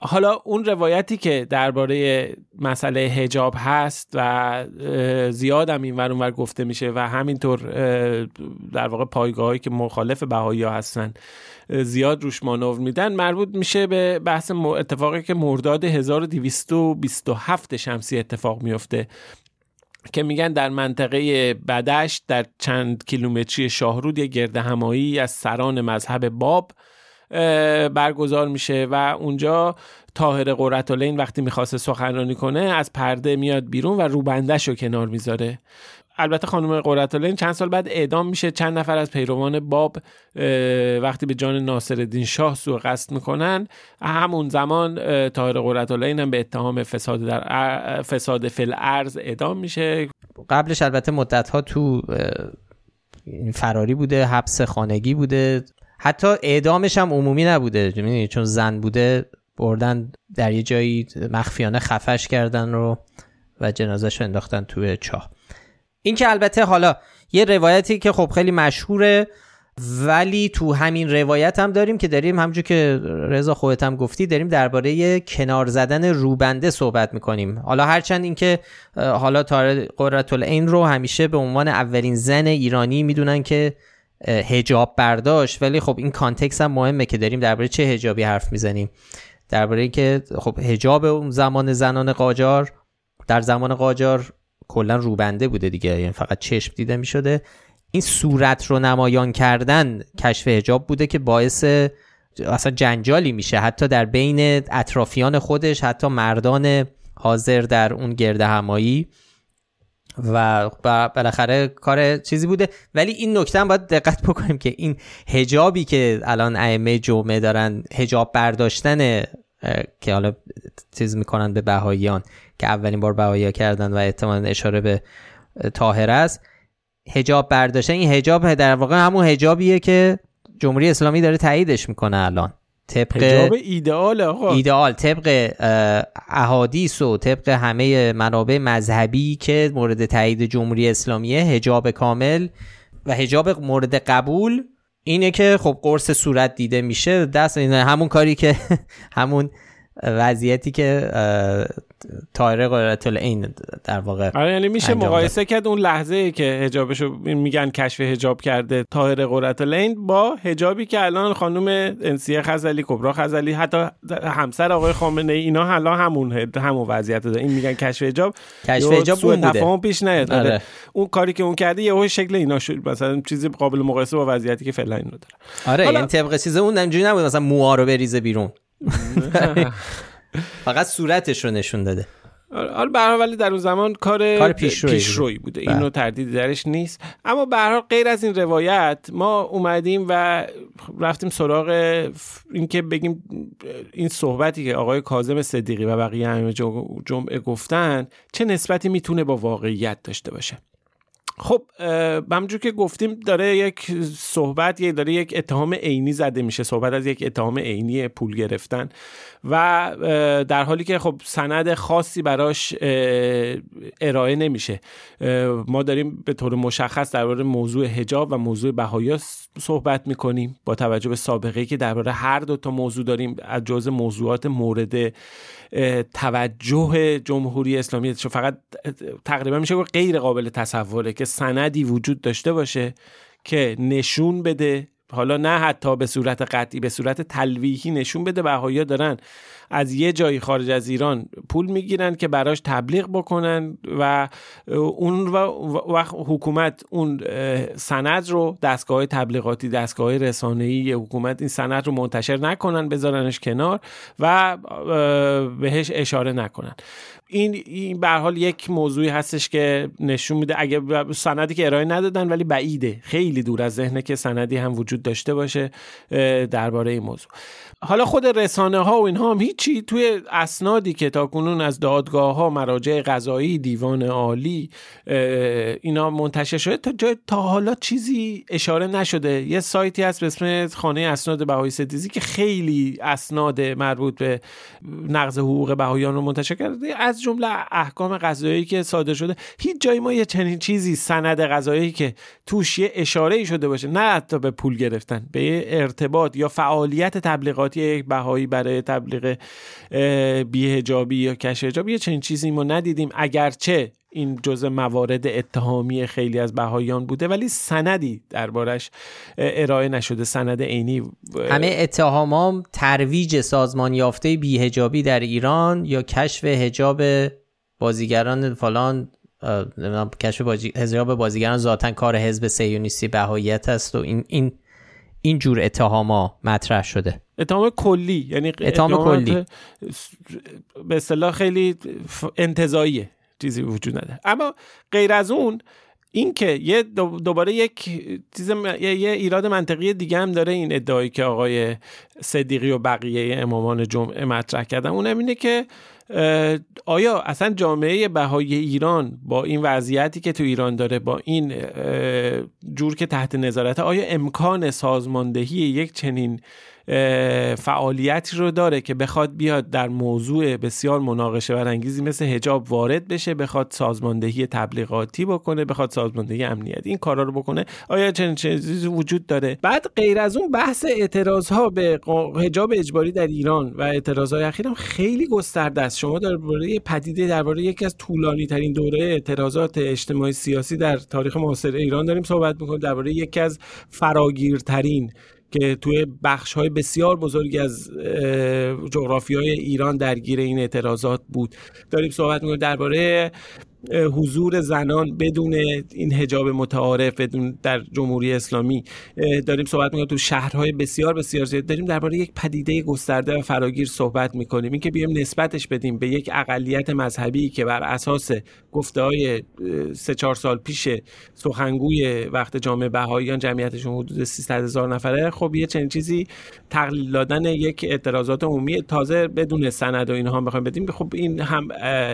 حالا اون روایتی که درباره مسئله هجاب هست و زیاد هم این ور گفته میشه و همینطور در واقع پایگاهایی که مخالف بهایی ها هستن زیاد روش مانور میدن مربوط میشه به بحث اتفاقی که مرداد 1227 شمسی اتفاق میفته که میگن در منطقه بدشت در چند کیلومتری شاهرود یه گرد همایی از سران مذهب باب برگزار میشه و اونجا تاهر قرتالین وقتی می‌خواسته سخنرانی کنه از پرده میاد بیرون و روبندش رو کنار می‌ذاره. البته خانم قرتالین چند سال بعد اعدام میشه چند نفر از پیروان باب وقتی به جان ناصر شاه سوء قصد می‌کنن. همون زمان تاهر قرتالین هم به اتهام فساد در فساد فل ارز اعدام میشه. قبلش البته مدت ها تو فراری بوده حبس خانگی بوده. حتی اعدامش هم عمومی نبوده. چون زن بوده بردن در یه جایی مخفیانه خفش کردن رو و جنازش انداختن توی چاه. این که البته حالا یه روایتی که خب خیلی مشهوره ولی تو همین روایت هم داریم که داریم همجور که رضا خودت هم گفتی داریم درباره کنار زدن روبنده صحبت می‌کنیم. حالا هرچند اینکه حالا تار قررت العین رو همیشه به عنوان اولین زن ایرانی می‌دونن که هجاب برداشت. ولی خب این کانتکس هم مهمه که داریم درباره چه هجابی حرف می‌زنیم. درباره اینکه خب هجاب اون زمان زنان قاجار در زمان قاجار کلا روبنده بوده دیگه. یعنی فقط چشم دیده می شده این صورت رو نمایان کردن کشف هجاب بوده که باعث اصلا جنجالی میشه. حتی در بین اطرافیان خودش حتی مردان حاضر در اون گرده همایی و بالاخره کار چیزی بوده. ولی این نکته هم باید دقت بکنیم که این هجابی که الان ائمه جمعه دارن هجاب برداشتن که حالا چیز می‌کنن به بهاییان که اولین بار بهایی کردن و احتمالا اشاره به طاهر است هجاب برداشتن. این هجاب در واقع همون هجابیه که جمهوری اسلامی داره تاییدش می‌کنه الان. طبق ایدئال آقا. ایدئال طبق احادیث و طبق همه منابع مذهبی که مورد تایید جمهوری اسلامیه هجاب کامل و هجاب مورد قبول. اینه که خب قرص صورت دیده میشه. دست همون کاری که همون وضعیتی که تایره قرارت این در واقع آره یعنی میشه مقایسه کرد اون لحظه که حجابشو میگن کشف حجاب کرده تاهر قررت العین با حجابی که الان خانم انسیه خزلی کبرا خزلی حتی همسر آقای خامنه ای اینا الان همون همون وضعیت داره. این میگن کشف حجاب. کشف حجاب بوده. پیش نیاد. آره. آره. اون کاری که اون کرده یهو شکل اینا شد. مثلا چیزی قابل مقایسه با وضعیتی که فعلا اینو داره. آره حالا... یعنی طبق چیز اون اینجوری نبود. مثلا موها رو بریزه بیرون. فقط صورتش رو نشون داده. حالا به ولی در اون زمان کار, کار پیشروی بوده. بله. اینو تردید درش نیست. اما به هر غیر از این روایت ما اومدیم و رفتیم سراغ اینکه بگیم این صحبتی که آقای کاظم صدیقی و بقیه همه جمعه گفتن چه نسبتی می‌تونه با واقعیت داشته باشه. خب همونجور که گفتیم داره یک صحبت یه داره یک اتهام عینی زده میشه صحبت از یک اتهام عینی پول گرفتن و در حالی که خب سند خاصی براش ارائه نمیشه. ما داریم به طور مشخص درباره موضوع حجاب و موضوع بهایا صحبت می‌کنیم با توجه به سابقه که درباره هر دو تا موضوع داریم از جز موضوعات مورد توجه جمهوری اسلامی. فقط تقریبا میشه غیر قابل تصوره که سندی وجود داشته باشه که نشون بده. حالا نه حتی به صورت قطعی به صورت تلویحی نشون بده. بهایی دارن از یه جایی خارج از ایران پول می‌گیرن که براش تبلیغ بکنن و اون و حکومت اون سند رو دستگاه تبلیغاتی دستگاه رسانه‌ای حکومت این سند رو منتشر نکنن بذارنش کنار و بهش اشاره نکنن. این این به حال یک موضوعی هستش که نشون میده. اگه سندی که ارائه ندادن ولی بعیده. خیلی دور از ذهنه که سندی هم وجود داشته باشه درباره این موضوع. حالا خود رسانه ها و اینها هم هیچی توی اسنادی که تا کنون از دادگاه ها مراجع قضایی دیوان عالی اینا منتشر شده تا جای تا حالا چیزی اشاره نشده. یه سایتی هست به اسم خانه اسناد بهایی ستیزی که خیلی اسناد مربوط به نقض حقوق بهاییان رو منتشر کرده. از جمله احکام قضایی که صادر شده هیچ جایی ما یه چنین چیزی سند قضایی که توش یه اشاره ای شده باشه نه حتی به پول گرفتن به ارتباط یا فعالیت تبلیغاتی یک بهایی برای تبلیغ بیهجابی یا کش هجابی یه چنین چیزی ما ندیدیم. اگرچه این جزء موارد اتهامی خیلی از بهاییان بوده ولی سندی دربارش ارائه نشده. سند عینی همه اتهامام ترویج سازمان یافته بیهجابی در ایران یا کشف هجاب بازیگران فلان کشف بازی... هجاب بازیگران ذاتا کار حزب سیونیستی بهاییت است و این این این جور اتهاما مطرح شده. اتهام کلی یعنی اتهام کلی. به اصطلاح خیلی انتظاییه. چیزی وجود نداره. اما غیر از اون این که یه دوباره یک چیز یه ایراد منطقی دیگه هم داره این ادعایی که آقای صدیقی و بقیه امامان جمعه مطرح کردن. اونم اینه که آیا اصلا جامعه بهای ایران با این وضعیتی که تو ایران داره با این جور که تحت نظارت آیا امکان سازماندهی یک چنین فعالیتی رو داره که بخواد بیاد در موضوع بسیار مناقشه برانگیزی مثل هجاب وارد بشه بخواد سازماندهی تبلیغاتی بکنه بخواد سازماندهی امنیتی این کارا رو بکنه. آیا چنین چیزی وجود داره؟ بعد غیر از اون بحث اعتراض ها به هجاب اجباری در ایران و اعتراض های اخیر هم خیلی گسترده است. شما درباره پدیده درباره یکی از طولانی ترین دوره اعتراضات اجتماعی سیاسی در تاریخ معاصر ایران داریم صحبت می‌کنیم درباره یکی از فراگیرترین که توی بخش های بسیار بزرگی از جغرافی های ایران درگیر این اعتراضات بود. داریم صحبت می‌کنیم درباره حضور زنان بدون این حجاب متعارف در جمهوری اسلامی. داریم صحبت می‌کنیم تو شهرهای بسیار بسیار زیاد. داریم درباره یک پدیده گسترده و فراگیر صحبت می‌کنیم. اینکه بیایم نسبتش بدیم به یک اقلیت مذهبی که بر اساس گفته های سه چهار سال پیش سخنگوی وقت جامعه بهاییان جمعیتشون حدود 300 هزار نفره خب یه چنین چیزی تقلیل دادن یک اعتراضات عمومی تازه بدون سند و اینها بخوایم بدیم. خب این هم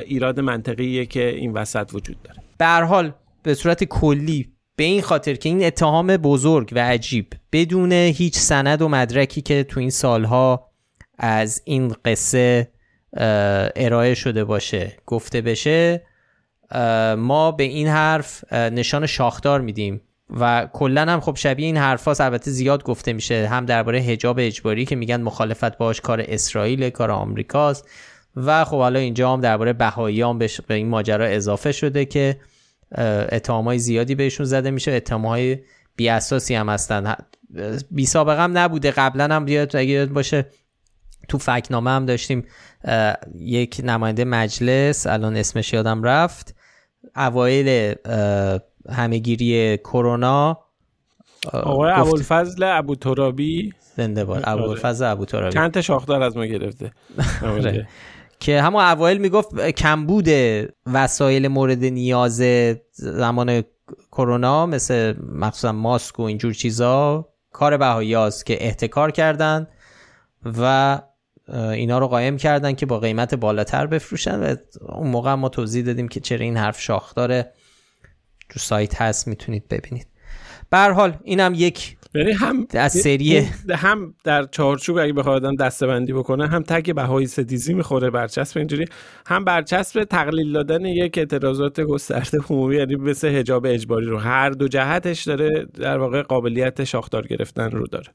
ایراد منطقیه که این وسط وجود داره. به حال به صورت کلی به این خاطر که این اتهام بزرگ و عجیب بدون هیچ سند و مدرکی که تو این سالها از این قصه ارائه شده باشه گفته بشه ما به این حرف نشان شاخدار میدیم. و کلا هم خب شبیه این حرفاست البته زیاد گفته میشه هم درباره حجاب اجباری که میگن مخالفت باش کار اسرائیل کار آمریکاست. و خب حالا اینجا هم درباره بهاییان به این ماجرا اضافه شده که های زیادی بهشون زده میشه. اتهامهای بی اساسی هم هستن. بی سابقه هم نبوده. قبلا هم بیاد اگه باشه تو فکنامه هم داشتیم یک نماینده مجلس الان اسمش یادم رفت اوایل همهگیری کرونا. آقای ابوالفضل ابو ترابی زنده باد. آره. ابوالفضل ابو ترابی چند تا شاخدار از ما گرفته؟ آره. که همون اوایل می‌گفت کمبود وسایل مورد نیاز زمان کرونا مثل مخصوصا ماسک و اینجور چیزا کار بهاییاست که احتکار کردن و اینا رو قایم کردن که با قیمت بالاتر بفروشن و اون موقع ما توضیح دادیم که چرا این حرف شاخ داره. تو سایت هست می‌تونید ببینید. به حال اینم یک یعنی هم از سری هم در چارچوب اگه بخواد آدم دستبندی بکنه هم تگ بهای ستیزی می‌خوره برچسب اینجوری. هم برچسب تقلیل دادن یک اعتراضات گسترده عمومی یعنی مثل حجاب اجباری رو. هر دو جهتش داره در واقع قابلیت شاخدار گرفتن رو داره.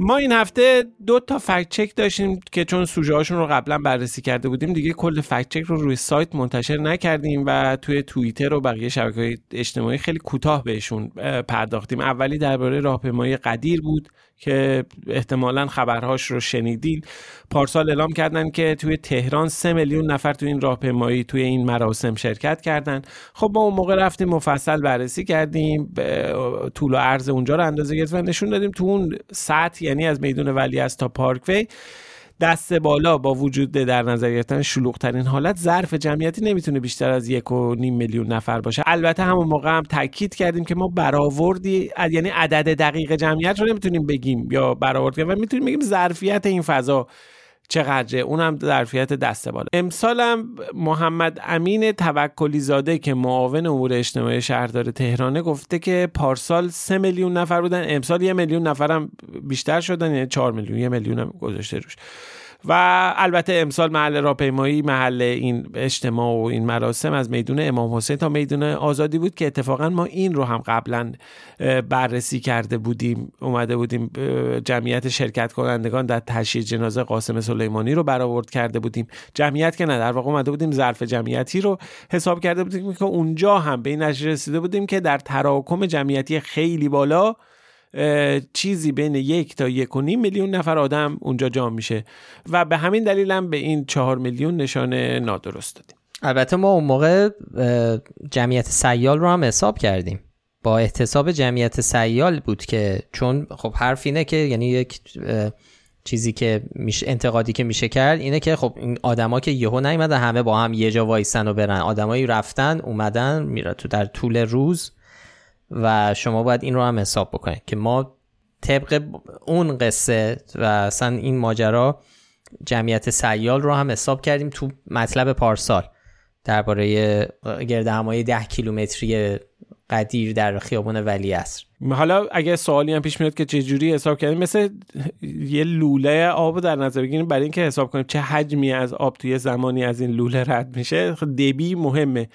ما این هفته دو تا فکت چک داشتیم که چون سوژه هاشون رو قبلا بررسی کرده بودیم دیگه کل فکت چک رو روی سایت منتشر نکردیم و توی توییتر و بقیه شبکه اجتماعی خیلی کوتاه بهشون پرداختیم. اولی درباره راهپیمایی قدیر بود. که احتمالا خبرهاش رو شنیدین. پارسال اعلام کردن که توی تهران سه میلیون نفر توی این راهپیمایی توی این مراسم شرکت کردن. خب ما اون موقع رفتیم مفصل بررسی کردیم طول و عرض اونجا رو اندازه گرفتیم. نشون دادیم تو اون سطح یعنی از میدون ولی از تا پارکوی دست بالا با وجود در نظر گرفتن شلوغ ترین حالت ظرف جمعیتی نمی‌تونه بیشتر از یک و نیم میلیون نفر باشه. البته همون موقع هم تاکید کردیم که ما برآوردی یعنی عدد دقیق جمعیت رو نمی‌تونیم بگیم یا برآورد و می‌تونیم بگیم ظرفیت این فضا چقدره؟ اونم ظرفیت دسته بالا. امسالم محمد امین توکلی زاده که معاون امور اجتماعی شهردار تهرانه گفته که پارسال سه میلیون نفر بودن. امسال یه میلیون نفرم بیشتر شدن یعنی چهار میلیون یه میلیون هم گذاشته روش. و البته امسال محل راهپیمایی محل این اجتماع و این مراسم از میدون امام حسین تا میدون آزادی بود که اتفاقا ما این رو هم قبلا بررسی کرده بودیم اومده بودیم جمعیت شرکت کنندگان در تشییع جنازه قاسم سلیمانی رو برآورد کرده بودیم. جمعیت که نه در واقع اومده بودیم ظرف جمعیتی رو حساب کرده بودیم که اونجا هم به این نتیجه رسیده بودیم که در تراکم جمعیتی خیلی بالا چیزی بین یک تا یک و نیم میلیون نفر آدم اونجا جا میشه و به همین دلیل هم به این چهار میلیون نشان نادرست دادیم. البته ما اون موقع جمعیت سیال رو هم حساب کردیم. با احتساب جمعیت سیال بود که چون خب حرف اینه که یعنی یک چیزی که میشه انتقادی که میشه کرد اینه که خب این آدما که یهو نیومدن همه با هم یه جا وایسن و برن. آدمایی رفتن اومدن میره تو در طول روز و شما باید این رو هم حساب بکنید که ما طبق اون قصه و اصلا این ماجرا جمعیت سیال رو هم حساب کردیم تو مطلب پارسال درباره گرد همایی ده کیلومتری قدیر در خیابان ولی است حالا اگه سوالی هم پیش میاد که چه جوری حساب کردیم مثل یه لوله آب در نظر بگیریم برای اینکه حساب کنیم چه حجمی از آب توی زمانی از این لوله رد میشه دبی مهمه.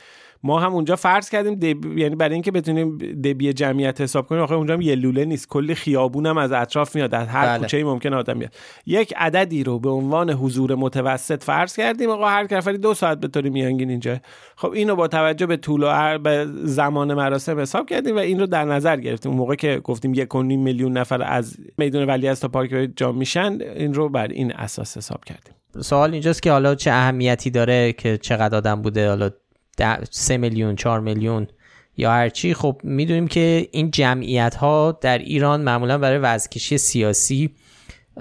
ما هم اونجا فرض کردیم دب... یعنی برای اینکه بتونیم دبی جمعیت حساب کنیم آخه اونجا هم یه لوله نیست. کلی خیابون هم از اطراف میاد از هر بله. کوچه ممکن آدم میاد یک عددی رو به عنوان حضور متوسط فرض کردیم. آقا هر نفری دو ساعت به طور میانگین اینجا. خب اینو با توجه به طول و به زمان مراسم حساب کردیم و این رو در نظر گرفتیم. اون موقع که گفتیم یک میلیون نفر از میدون ولی تا پارک جا میشن این رو بر این اساس حساب کردیم. سوال اینجاست که حالا چه اهمیتی داره که چقدر آدم بوده؟ حالا سه میلیون چهار میلیون یا هرچی خب می‌دونیم که این جمعیت ها در ایران معمولا برای وزکشی سیاسی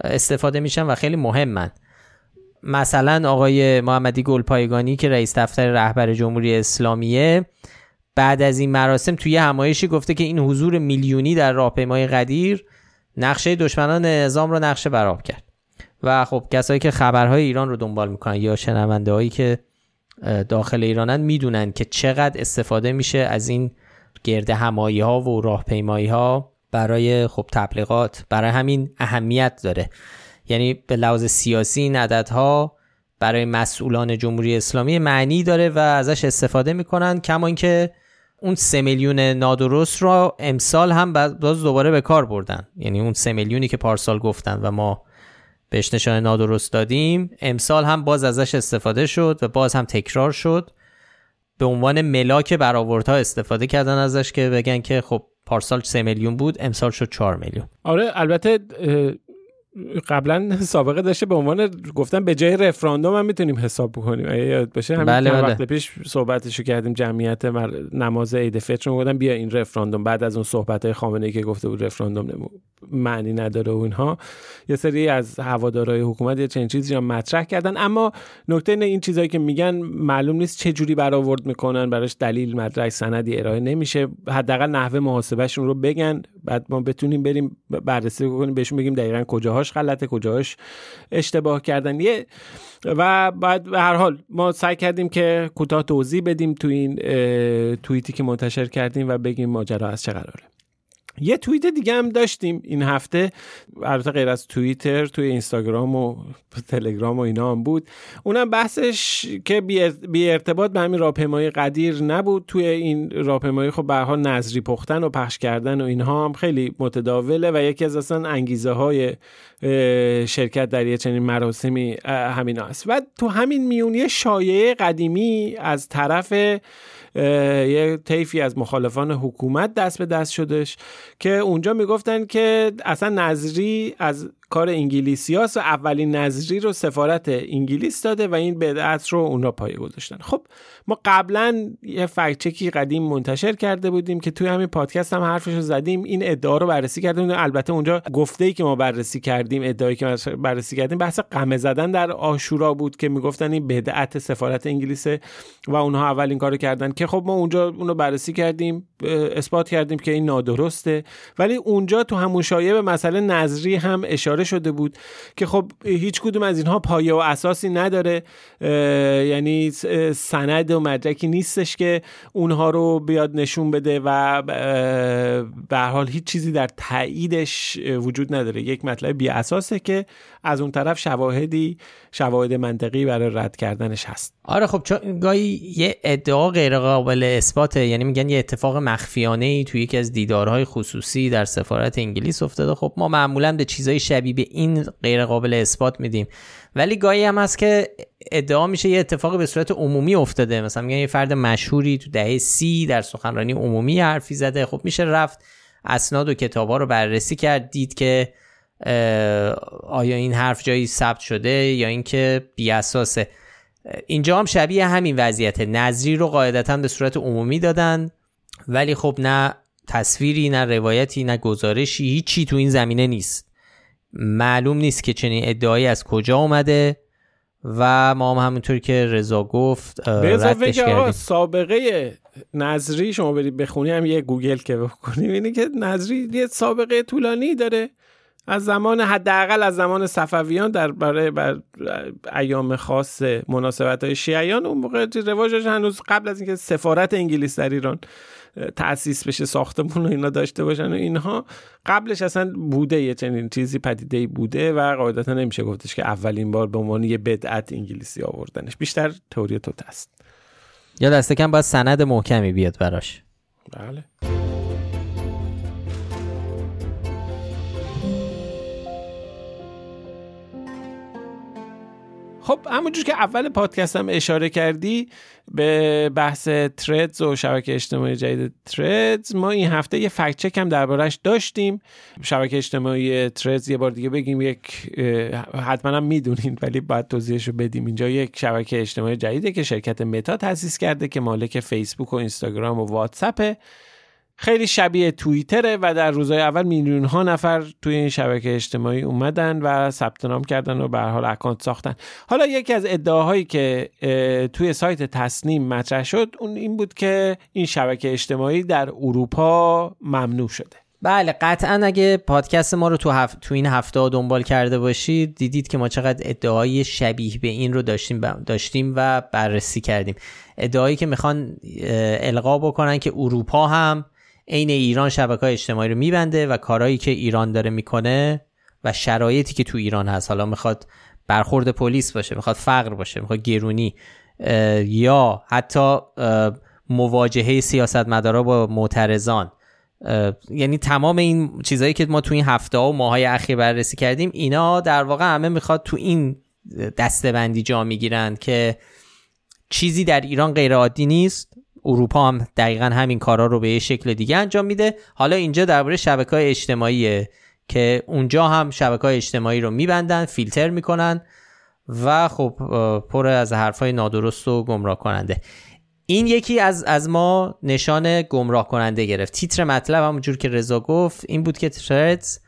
استفاده میشن و خیلی مهمن. مثلا آقای محمدی گلپایگانی که رئیس دفتر رهبر جمهوری اسلامیه بعد از این مراسم توی همایشی گفته که این حضور میلیونی در راهپیمای قدیر نقشه دشمنان نظام رو نقشه براب کرد. و خب کسایی که خبرهای ایران رو دنبال می‌کنن یا شنونده هایی که داخل ایرانن می‌دونن که چقدر استفاده میشه از این گرد همایی ها و راهپیمایی ها برای خب تبلیغات. برای همین اهمیت داره. یعنی به لحاظ سیاسی این عددها برای مسئولان جمهوری اسلامی معنی داره و ازش استفاده می‌کنن کما اینکه اون سه میلیون نادرست را امسال هم باز دوباره به کار بردن. یعنی اون سه میلیونی که پارسال گفتن و ما بهش نشان نادرست دادیم. امسال هم باز ازش استفاده شد و باز هم تکرار شد. به عنوان ملاک برآوردها استفاده کردن ازش که بگن که خب پارسال 3 میلیون بود امسال شد 4 میلیون. آره البته قبلا سابقه داشته به عنوان گفتن به جای رفراندوم هم می‌تونیم حساب بکنیم. اگه یاد باشه همین بله بله. وقت پیش صحبتشو کردیم جمعیت نماز عید فطر رو بیا این رفراندوم. بعد از اون صحبت های خامنه ای که گفته بود رفراندوم معنی نداره و اینها یه سری از هوادارهای حکومت یه چنین چیزی رو مطرح کردن. اما نکته اینه این چیزایی که میگن معلوم نیست چه جوری برآورد می‌کنن براش دلیل مدرک سندی ارائه نمیشه. حداقل نحوه محاسبهشون رو بگن بعد ما بتونیم بریم بررسی کنیم بهشون بگیم دقیقا کجاهاش غلطه کجاهاش اشتباه کردن یه و بعد به هر حال ما سعی کردیم که کوتاه توضیح بدیم تو این توییتی که منتشر کردیم و بگیم ماجرا از چه قراره. یه توییت دیگه هم داشتیم این هفته. البته غیر از توییتر توی اینستاگرام و تلگرام و اینا هم بود. اونم بحثش که بی ارتباط به همین راهپیمایی قدیر نبود. توی این راهپیمایی خب به نظری پختن و پخش کردن و اینها هم خیلی متداوله و یکی از اصلا انگیزه های شرکت در یه چنین مراسمی همین است و تو همین میونی شایعه قدیمی از طرف یه طیفی از مخالفان حکومت دست به دست شدش که اونجا می‌گفتن که اصلا نظری از کار انگلیسی و اولین نظری رو سفارت انگلیس داده و این بدعت رو اون را پایه گذاشتن. خب ما قبلا یه فکچکی قدیم منتشر کرده بودیم که توی همین پادکست هم حرفش رو زدیم. این ادعا رو بررسی کردیم البته اونجا گفته ای که ما بررسی کردیم ادعایی که ما بررسی کردیم بحث قمه زدن در آشورا بود که می‌گفتن این بدعت سفارت انگلیس و اونها اولین کارو کردن که خب ما اونجا اونو بررسی کردیم اثبات کردیم که این نادرسته. ولی اونجا تو همون شایعه به مسئله نظری هم اشاره شده بود که خب هیچ کدوم از اینها پایه و اساسی نداره. یعنی سند و مدرکی نیستش که اونها رو بیاد نشون بده و به حال هیچ چیزی در تاییدش وجود نداره. یک مطلب بی اساسه که از اون طرف شواهدی شواهد منطقی برای رد کردنش هست. آره خب چون گاهی یه ادعا غیر قابل اثباته یعنی میگن یه اتفاق مخفیانه ای توی یکی از دیدارهای خصوصی در سفارت انگلیس افتاده. خب ما معمولا به چیزای شبیه به این غیر قابل اثبات میدیم. ولی گاهی هم هست که ادعا میشه یه اتفاقی به صورت عمومی افتاده. مثلا میگن یه فرد مشهوری تو دهه سی در سخنرانی عمومی حرفی زده. خب میشه رفت اسناد و کتابا رو بررسی کرد دید که آیا این حرف جایی ثبت شده یا اینکه بی اساسه اینجا هم شبیه همین وضعیت نظری رو قاعدتا به صورت عمومی دادن ولی خب نه تصویری نه روایتی نه گزارشی هیچی تو این زمینه نیست. معلوم نیست که چنین ادعایی از کجا اومده و ما هم همونطور که رضا گفت ردش کردیم. سابقه نظری شما برید بخونی هم یه گوگل که بکنیم اینه که نظری یه سابقه طولانی داره. از زمان حداقل از زمان صفویان در برای بر ایام خاص مناسبت های شیعیان اون موقع رواجش هنوز قبل از اینکه سفارت انگلیس در ایران تأسیس بشه ساختمون و اینا داشته باشن و اینها قبلش اصلا بوده یه چنین چیزی پدیده بوده و قاعدتا نمیشه گفتش که اولین بار به عنوان یه بدعت انگلیسی آوردنش. بیشتر تئوری توت است یا دست کم باید سند محکمی بیاد براش. بله. خب همونجور که اول پادکست هم اشاره کردی به بحث تردز و شبکه اجتماعی جدید تردز ما این هفته یه فکت چک هم دربارش داشتیم. شبکه اجتماعی تردز یه بار دیگه بگیم یک حتما هم می‌دونین ولی باید توضیحش رو بدیم. اینجا یک شبکه اجتماعی جدیده که شرکت متا تاسیس کرده که مالک فیسبوک و اینستاگرام و واتساپه خیلی شبیه توییتره و در روزهای اول میلیون ها نفر توی این شبکه اجتماعی اومدن و ثبت نام کردن و به حال اکانت ساختن. حالا یکی از ادعاهایی که توی سایت تصنیم مطرح شد اون این بود که این شبکه اجتماعی در اروپا ممنوع شده. بله قطعا اگه پادکست ما رو تو, هف... تو این هفته دنبال کرده باشید دیدید که ما چقدر ادعای شبیه به این رو داشتیم داشتیم و بررسی کردیم. ادعایی که می‌خوان القا بکنن که اروپا هم عین ایران شبکه اجتماعی رو میبنده و کارهایی که ایران داره می‌کنه و شرایطی که تو ایران هست. حالا می‌خواد برخورد پلیس باشه می‌خواد فقر باشه می‌خواد گرونی یا حتی مواجهه سیاستمدارا با معترضان. یعنی تمام این چیزهایی که ما تو این هفته و ماهای اخیر بررسی کردیم اینا در واقع همه می‌خواد تو این دستبندی جا می‌گیرند که چیزی در ایران غیر عادی نیست. اروپا هم دقیقا همین کارا رو به یه شکل دیگه انجام میده. حالا اینجا درباره شبکه های اجتماعیه که اونجا هم شبکه های اجتماعی رو میبندن فیلتر می‌کنن و خب پر از حرفای نادرست و گمراه کننده این یکی از از ما نشان گمراه کننده گرفت. تیتر مطلب همونجور که رضا گفت این بود که تردز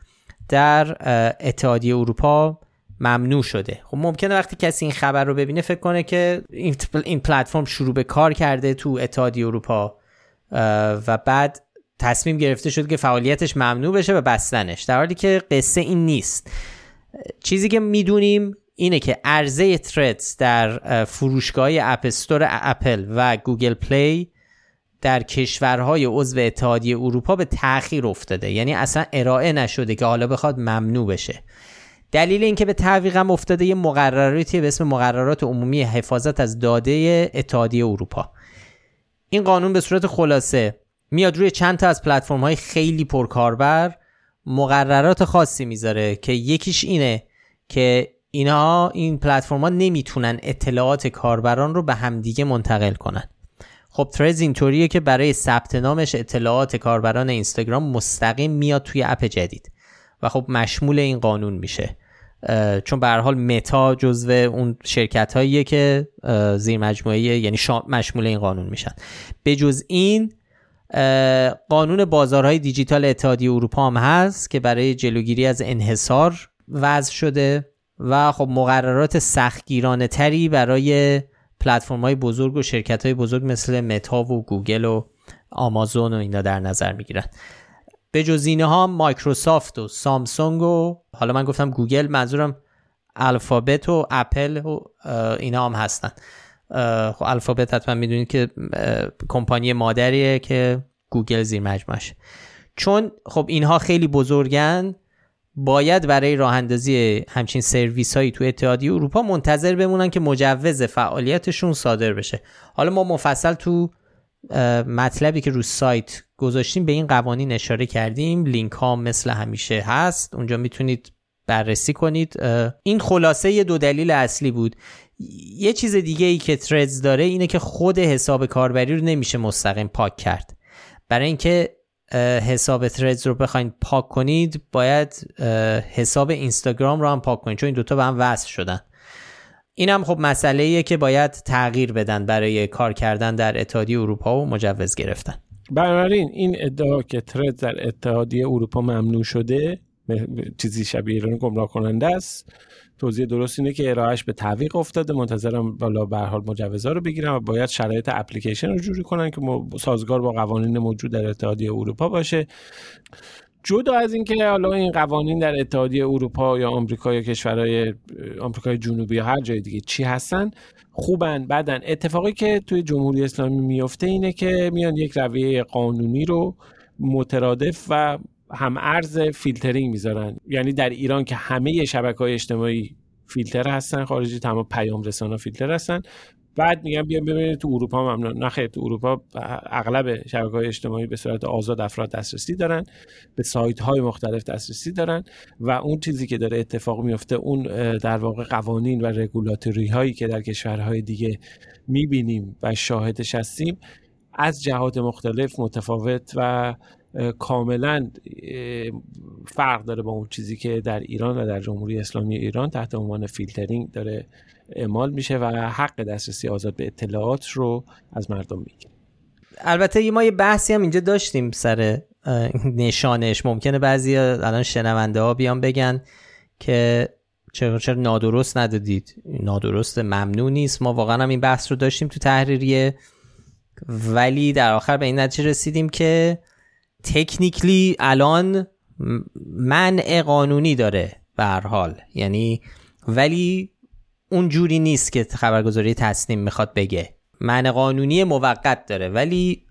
در اتحادیه اروپا ممنوع شده. خب ممکنه وقتی کسی این خبر رو ببینه فکر کنه که این پلتفرم شروع به کار کرده تو اتحادیه اروپا و بعد تصمیم گرفته شد که فعالیتش ممنوع بشه و بستنش. در حالی که قصه این نیست. چیزی که می‌دونیم اینه که عرضه Threads در فروشگاه App Store اپل و Google Play در کشورهای عضو اتحادیه اروپا به تاخیر افتاده. یعنی اصلا ارائه نشده که حالا بخواد ممنوع بشه. دلیل اینکه به تعویقم افتاده یه مقرراتی به اسم مقررات عمومی حفاظت از داده اتحادیه اروپا. این قانون به صورت خلاصه میاد روی چند تا از پلتفرم های خیلی پرکاربر مقررات خاصی می‌ذاره که یکیش اینه که اینها این پلتفرم ها نمی‌تونن اطلاعات کاربران رو به همدیگه منتقل کنن. خب ترز اینطوریه که برای ثبت نامش اطلاعات کاربران اینستاگرام مستقیم میاد توی اپ جدید و خب مشمول این قانون میشه. چون به حال متا جزو اون شرکت هاییه که زیر مجموعه یعنی مشمول این قانون میشن. به جز این قانون بازارهای دیجیتال اتحادیه اروپا هم هست که برای جلوگیری از انحصار وضع شده و خب مقررات سختگیرانه تری برای پلتفرم های بزرگ و شرکت های بزرگ مثل متا و گوگل و آمازون و اینا در نظر می‌گیرن. به جز متا مایکروسافت و سامسونگ و حالا من گفتم گوگل منظورم آلفابت و اپل و اینا هم هستن. خب آلفابت حتما می‌دونید که کمپانی مادریه که گوگل زیر مجموعش. چون خب اینها خیلی بزرگن باید برای راه اندازی همچین سرویس هایی تو اتحادیه اروپا منتظر بمونن که مجوز فعالیتشون صادر بشه. حالا ما مفصل تو مطلبی که رو سایت گذاشتیم به این قوانین اشاره کردیم. لینک ها مثل همیشه هست. اونجا می‌تونید بررسی کنید. این خلاصه دو دلیل اصلی بود. یه چیز دیگه ای که تردز داره اینه که خود حساب کاربری رو نمیشه مستقیم پاک کرد. برای اینکه حساب تردز رو بخواید پاک کنید باید حساب اینستاگرام رو هم پاک کنید چون این دوتا به هم وصل شدن. این هم خب مسئله که باید تغییر بدن برای کار کردن در اتحادیه اروپا و مجوز گرفتن. بنابراین این ادعا که ترد در اتحادیه اروپا ممنوع شده چیزی شبیه ایران گمراه کننده است. توضیح درست اینه که ارائهش به تعویق افتاده. منتظرم بالا به حال مجوزا رو بگیرن و باید شرایط اپلیکیشن رو جوری کنن که سازگار با قوانین موجود در اتحادیه اروپا باشه. جدا از اینکه حالا این قوانین در اتحادیه اروپا یا آمریکا یا کشورهای آمریکای جنوبی یا هر جای دیگه چی هستن خوبن بعدن اتفاقی که توی جمهوری اسلامی میفته اینه که میان یک رویه قانونی رو مترادف و هم ارز فیلترینگ می‌ذارن. یعنی در ایران که همه شبکه های اجتماعی فیلتر هستن خارجی تمام پیام رسانا فیلتر هستن. بعد میگم بیا ببینید تو اروپا ممنون نه تو اروپا اغلب شبکه های اجتماعی به صورت آزاد افراد دسترسی دارن به سایت های مختلف دسترسی دارن و اون چیزی که داره اتفاق میفته اون در واقع قوانین و رگولاتوری هایی که در کشورهای دیگه می‌بینیم و شاهدش هستیم از جهات مختلف متفاوت و کاملا فرق داره با اون چیزی که در ایران و در جمهوری اسلامی ایران تحت عنوان فیلترینگ داره اعمال میشه و حق دسترسی آزاد به اطلاعات رو از مردم می‌گیره. البته ما یه بحثی هم اینجا داشتیم سر نشانش. ممکنه بعضی الان شنونده ها بیان بگن که چرا چرا نادرست ندادید. نادرست ممنوع نیست. ما واقعا هم این بحث رو داشتیم تو تحریریه. ولی در آخر به این نتیجه رسیدیم که تکنیکلی الان منع قانونی داره به حال. یعنی ولی اون جوری نیست که خبرگزاری تصنیم می‌خواد بگه. منع قانونی موقت داره ولی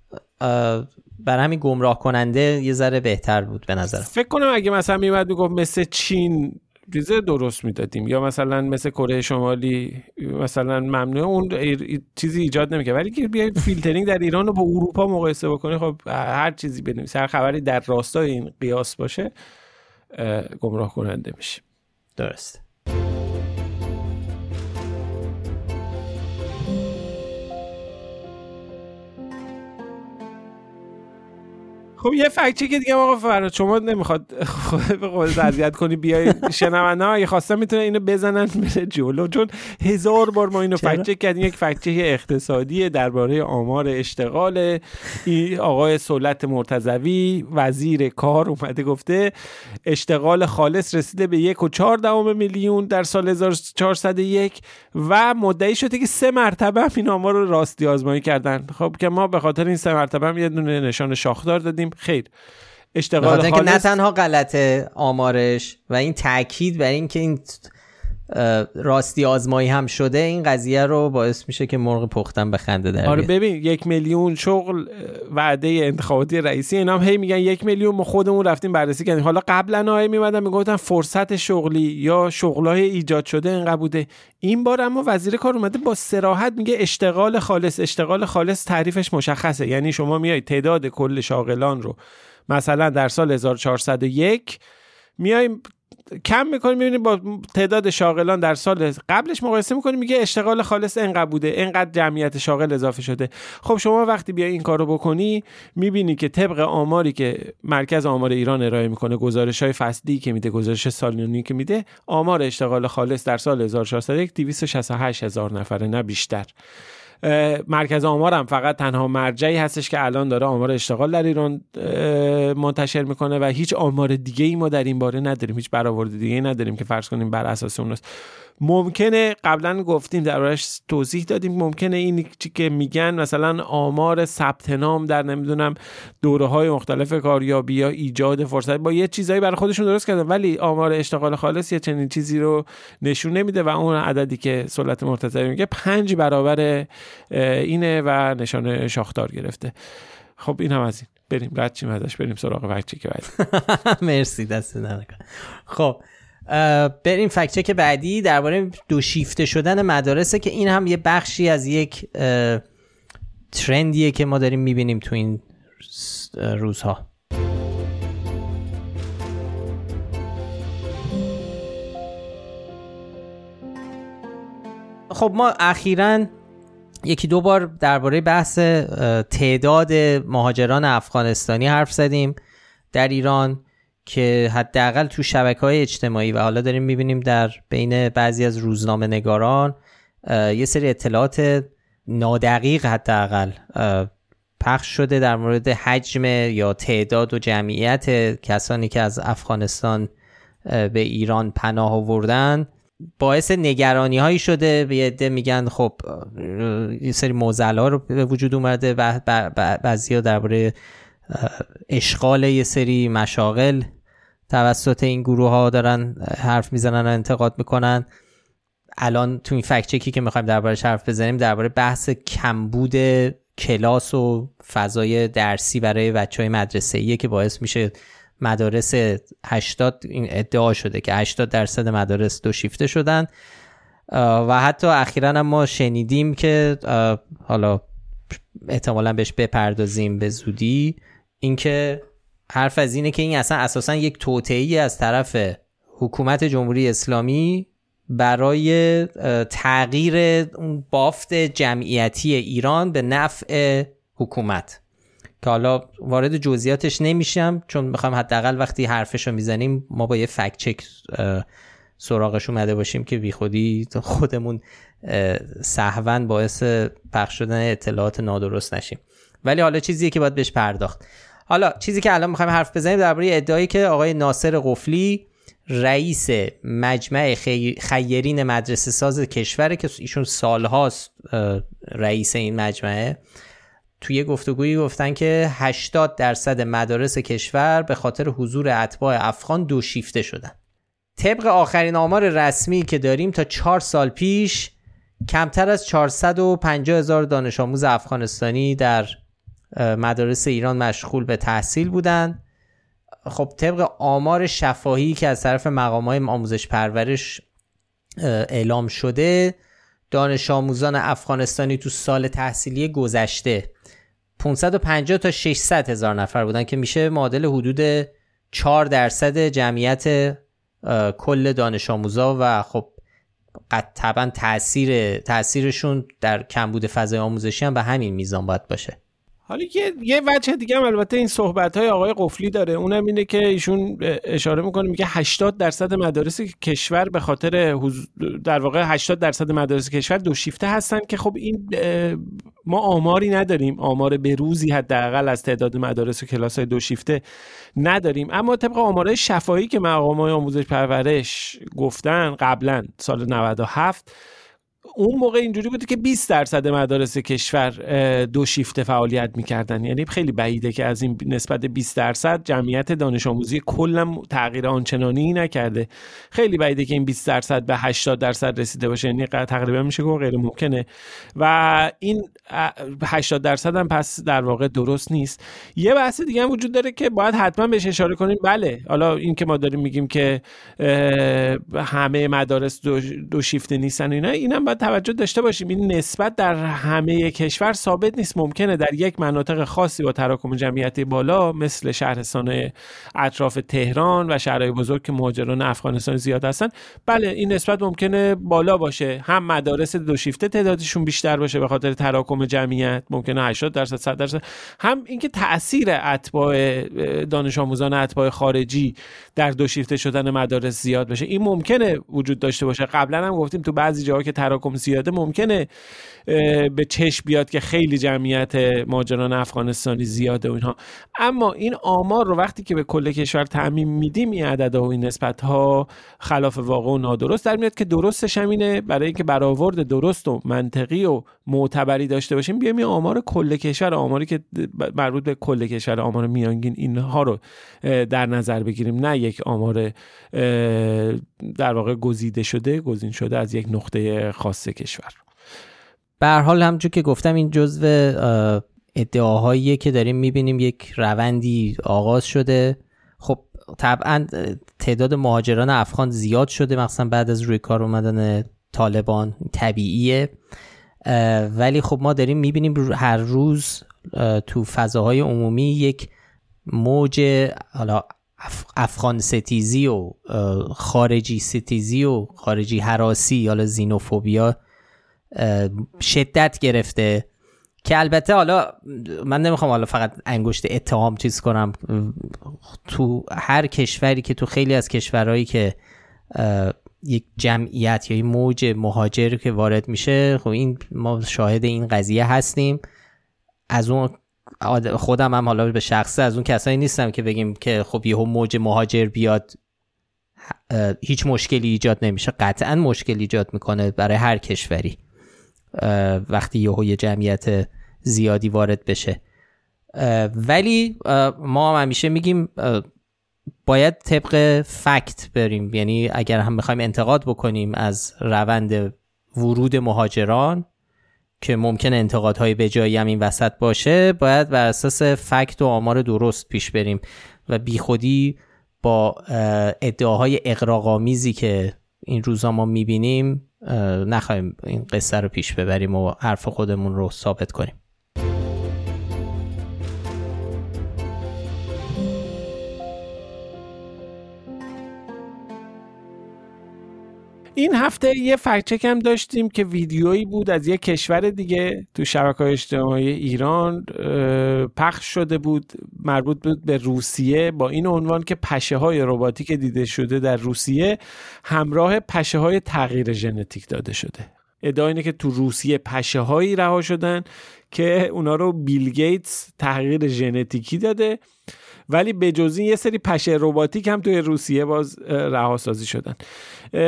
برای همین گمراه کننده یه ذره بهتر بود به نظر فکر کنم اگه مثلا میومد می‌گفت مثل چین ریزه درست می‌دادیم یا مثلا مثل کره شمالی مثلا ممنوع اون چیزی ایجاد نمی‌کنه ولی که بیای فیلترینگ در ایران رو با اروپا مقایسه بکنی خب هر چیزی بنویسی هر خبری در راستای این قیاس باشه گمراه کننده میشه. درست. خب یه فکچه که دیگه آقا فراد شما نمی‌خواد خود به خود اذیت کنی بیای شنونده اگه خواستم می‌تونه اینو بزنن بره جلو. چون هزار بار ما اینو فکچه کردیم یک فکچه اقتصادی درباره آمار اشتغال آقای سولت مرتضوی وزیر کار اومده گفته اشتغال خالص رسیده به یک و چهار دوم میلیون در سال 1401 و مدعی شده که سه مرتبه این آمار رو راستی آزمایی کردن. خب که ما به خاطر این سه مرتبه هم یه دونه نشان شاخدار دادیم. خیر. اشتغال خالص... که نه تنها غلطه آمارش و این تاکید بر اینکه این راستی آزمایی هم شده این قضیه رو باعث میشه که مرغ پختن به خنده در آره ببین یک میلیون شغل وعده انتخاباتی رئیسی اینا هم هی میگن یک میلیون ما خودمون رفتیم بررسی کردیم. حالا قبلا های میمدن می‌گفتن فرصت شغلی یا شغلای ایجاد شده اینقدر بوده. این بار اما وزیر کار اومده با سراحت میگه اشتغال خالص اشتغال خالص تعریفش مشخصه. یعنی شما میای تعداد کل شاغلان رو مثلا در سال 1401 میایم کم می‌کنی می‌بینیم با تعداد شاغلان در سال قبلش مقایسه می‌کنی میگه اشتغال خالص انقدر بوده انقدر جمعیت شاغل اضافه شده. خب شما وقتی بیا این کارو بکنی می‌بینی که طبق آماری که مرکز آمار ایران ارائه می‌کنه گزارش های فصلی که میده گزارش سالیانی که میده آمار اشتغال خالص در سال 1401 268 هزار نفره نه بیشتر. مرکز آمار هم فقط تنها مرجعی هستش که الان داره آمار اشتغال در ایران منتشر می‌کنه و هیچ آمار دیگه ای ما در این باره نداریم هیچ برآورد دیگه ای نداریم که فرض کنیم بر اساس اون است. ممکنه قبلا گفتیم دربارش توضیح دادیم. ممکنه این چی که میگن مثلا آمار ثبت نام در نمی‌دونم دوره های مختلف کاریابی یا ایجاد فرصت با یه چیزایی برای خودشون درست کردن ولی آمار اشتغال خالص یه چنین چیزی رو نشون نمیده و اون عددی که سلطت مرتضی میگه پنج برابر اینه و نشان شاختار گرفته. خب این هم از این. بریم رد چیم ازش بریم سراغ بچه که بعدی. مرسی دست خب بریم فکچک بعدی درباره دو شیفته شدن مدارسه که این هم یه بخشی از یک ترندیه که ما داریم می‌بینیم تو این روزها. خب ما اخیرا یکی دو بار درباره بحث تعداد مهاجران افغانستانی حرف زدیم در ایران. که حداقل تو شبکه های اجتماعی و حالا داریم می‌بینیم در بین بعضی از روزنامه نگاران یه سری اطلاعات نادقیق حداقل پخش شده در مورد حجم یا تعداد و جمعیت کسانی که از افغانستان به ایران پناه آوردن. باعث نگرانی هایی شده. به عده میگن خب یه سری موزل ها رو به وجود اومده و بعضی ها درباره اشغال یه سری مشاغل توسط این گروه ها دارن حرف می‌زنن و انتقاد می‌کنن. الان تو این فکت چکی که می‌خوایم دربارهش حرف بزنیم درباره بحث کمبود کلاس و فضای درسی برای بچه های مدرسه ایه که باعث میشه مدارس 80 این ادعا شده که 80 درصد مدارس دو شیفته شدن. و حتی اخیرا هم ما شنیدیم که حالا احتمالا بهش بپردازیم به زودی. اینکه حرف از اینه که این اصلا اساسا یک توطئه‌ای از طرف حکومت جمهوری اسلامی برای تغییر اون بافت جمعیتی ایران به نفع حکومت. که حالا وارد جزئیاتش نمیشم چون می‌خوام حداقل وقتی حرفش رو می‌زنیم ما با یه فکت چک سراغش اومده باشیم که بیخودی خودمون سهون باعث پخش شدن اطلاعات نادرست نشیم. ولی حالا چیزیه که باید بهش پرداخت. حالا چیزی که الان می‌خوایم حرف بزنیم درباره ادعایی که آقای ناصر قفلی رئیس مجمع خیرین مدرسه ساز کشوره که ایشون سالهاست رئیس این مجمعه توی گفتگویی گفتن که 80 درصد مدارس کشور به خاطر حضور اتباع افغان دو شیفته شدن. طبق آخرین آمار رسمی که داریم تا چهار سال پیش کمتر از 450 هزار دانش آموز افغانستانی در مدارس ایران مشغول به تحصیل بودند خب طبق آمار شفاهی که از طرف مقام های آموزش پرورش اعلام شده دانش آموزان افغانستانی تو سال تحصیلی گذشته 550 تا 600 هزار نفر بودن که میشه معادل حدود 4 درصد جمعیت کل دانش آموزا و خب طبعا تاثیر تاثیرشون در کمبود فضای آموزشی هم به همین میزان باید باشه. حالی که یه وجه دیگه هم البته این صحبت های آقای قفلی داره. اونم اینه که ایشون اشاره می‌کنه میگه 80 درصد مدارس کشور به خاطر در واقع 80 درصد مدارس کشور دو شیفته هستن که خب این ما آماری نداریم. آمار به روزی حداقل از تعداد مدارس و کلاس های دو شیفته نداریم. اما طبق آمارهای شفاهی که مقام های آموزش پرورش گفتن قبلا سال 97 اون موقع اینجوری بوده که 20 درصد مدارس کشور دو شیفته فعالیت می‌کردن. یعنی خیلی بعیده که از این نسبت 20 درصد جمعیت دانش آموزی کلا تغییر آنچنانی نکرده. خیلی بعیده که این 20 درصد به 80 درصد رسیده باشه. یعنی تقریبا میشه گفت غیر ممکنه. و این 80 درصد هم پس در واقع درست نیست. یه بحث دیگه هم وجود داره که باید حتما بهش اشاره کنیم. بله. حالا این که ما داریم میگیم که همه مدارس دو, دو شیفته نیستن اینا اینم باید توجه داشته باشیم. این نسبت در همه کشور ثابت نیست. ممکنه در یک مناطق خاصی با تراکم جمعیتی بالا مثل شهرستان اطراف تهران و شهرهای بزرگ که مهاجران افغانستان زیاد هستن. بله این نسبت ممکنه بالا باشه. هم مدارس دو شیفته تعدادشون بیشتر باشه به خاطر تراکم جمعیت. ممکنه 80 درصد 100 درصد. هم اینکه تاثیر اتباع دانش آموزان اتباع خارجی در دو شیفته شدن مدارس زیاد بشه. این ممکنه وجود داشته باشه. قبلا هم گفتیم تو بعضی جاها که تراکم زیاده ممکنه به چشم بیاد که خیلی جمعیت ماجران افغانستانی زیاده و اینها. اما این آمار رو وقتی که به کل کشور تعمین میدیم این عدد و این نسبت ها خلاف واقع و نادرست. در میاد که درستش هم اینه برای اینکه برآورد درست و منطقی و معتبری داشته باشیم بیایم این آمار کل کشور آماری که مربوط به کل کشور آمار میانگین اینها رو در نظر بگیریم. نه یک آمار در واقع گزیده شده گزین شده از یک نقطه خاص کشور. به هر حال همونجور که گفتم این جزو ادعاهایی که داریم می‌بینیم یک روندی آغاز شده. خب طبعا تعداد مهاجران افغان زیاد شده مثلا بعد از روی کار اومدن طالبان طبیعیه. ولی خب ما داریم می‌بینیم هر روز تو فضاهای عمومی یک موج حالا افغان ستیزی و خارجی ستیزی و خارجی حراسی یا زینوفوبیا شدت گرفته که البته حالا من نمی‌خوام حالا فقط انگشت اتهام چیز کنم تو هر کشوری که تو خیلی از کشورهایی که یک جمعیت یا یک موج مهاجر که وارد میشه خب این ما شاهد این قضیه هستیم. از اون خودم هم حالا به شخصه از اون کسایی نیستم که بگیم که خب یهو موج مهاجر بیاد هیچ مشکلی ایجاد نمیشه. قطعا مشکل ایجاد می‌کنه برای هر کشوری. وقتی یهو یه جمعیت زیادی وارد بشه. ولی ما هم همیشه میگیم باید طبق فکت بریم. یعنی اگر هم می‌خوایم انتقاد بکنیم از روند ورود مهاجران که ممکن انتقادهای به جایی هم این وسط باشه باید بر اساس فکت و آمار درست پیش بریم و بیخودی با ادعاهای اقراقامیزی که این روزا ما می‌بینیم نخواهیم این قصه رو پیش ببریم و حرف خودمون رو ثابت کنیم. این هفته یه فکچک هم داشتیم که ویدیویی بود از یه کشور دیگه تو شبکه اجتماعی ایران پخش شده بود مربوط بود به روسیه با این عنوان که پشه های رباتیک دیده شده در روسیه همراه پشه های تغییر ژنتیک داده شده. ادعا اینه که تو روسیه پشه هایی رها شدن که اونا رو بیل گیتس تغییر ژنتیکی داده. ولی به جزی یه سری پشه رباتیک هم توی روسیه باز رهاسازی شدن.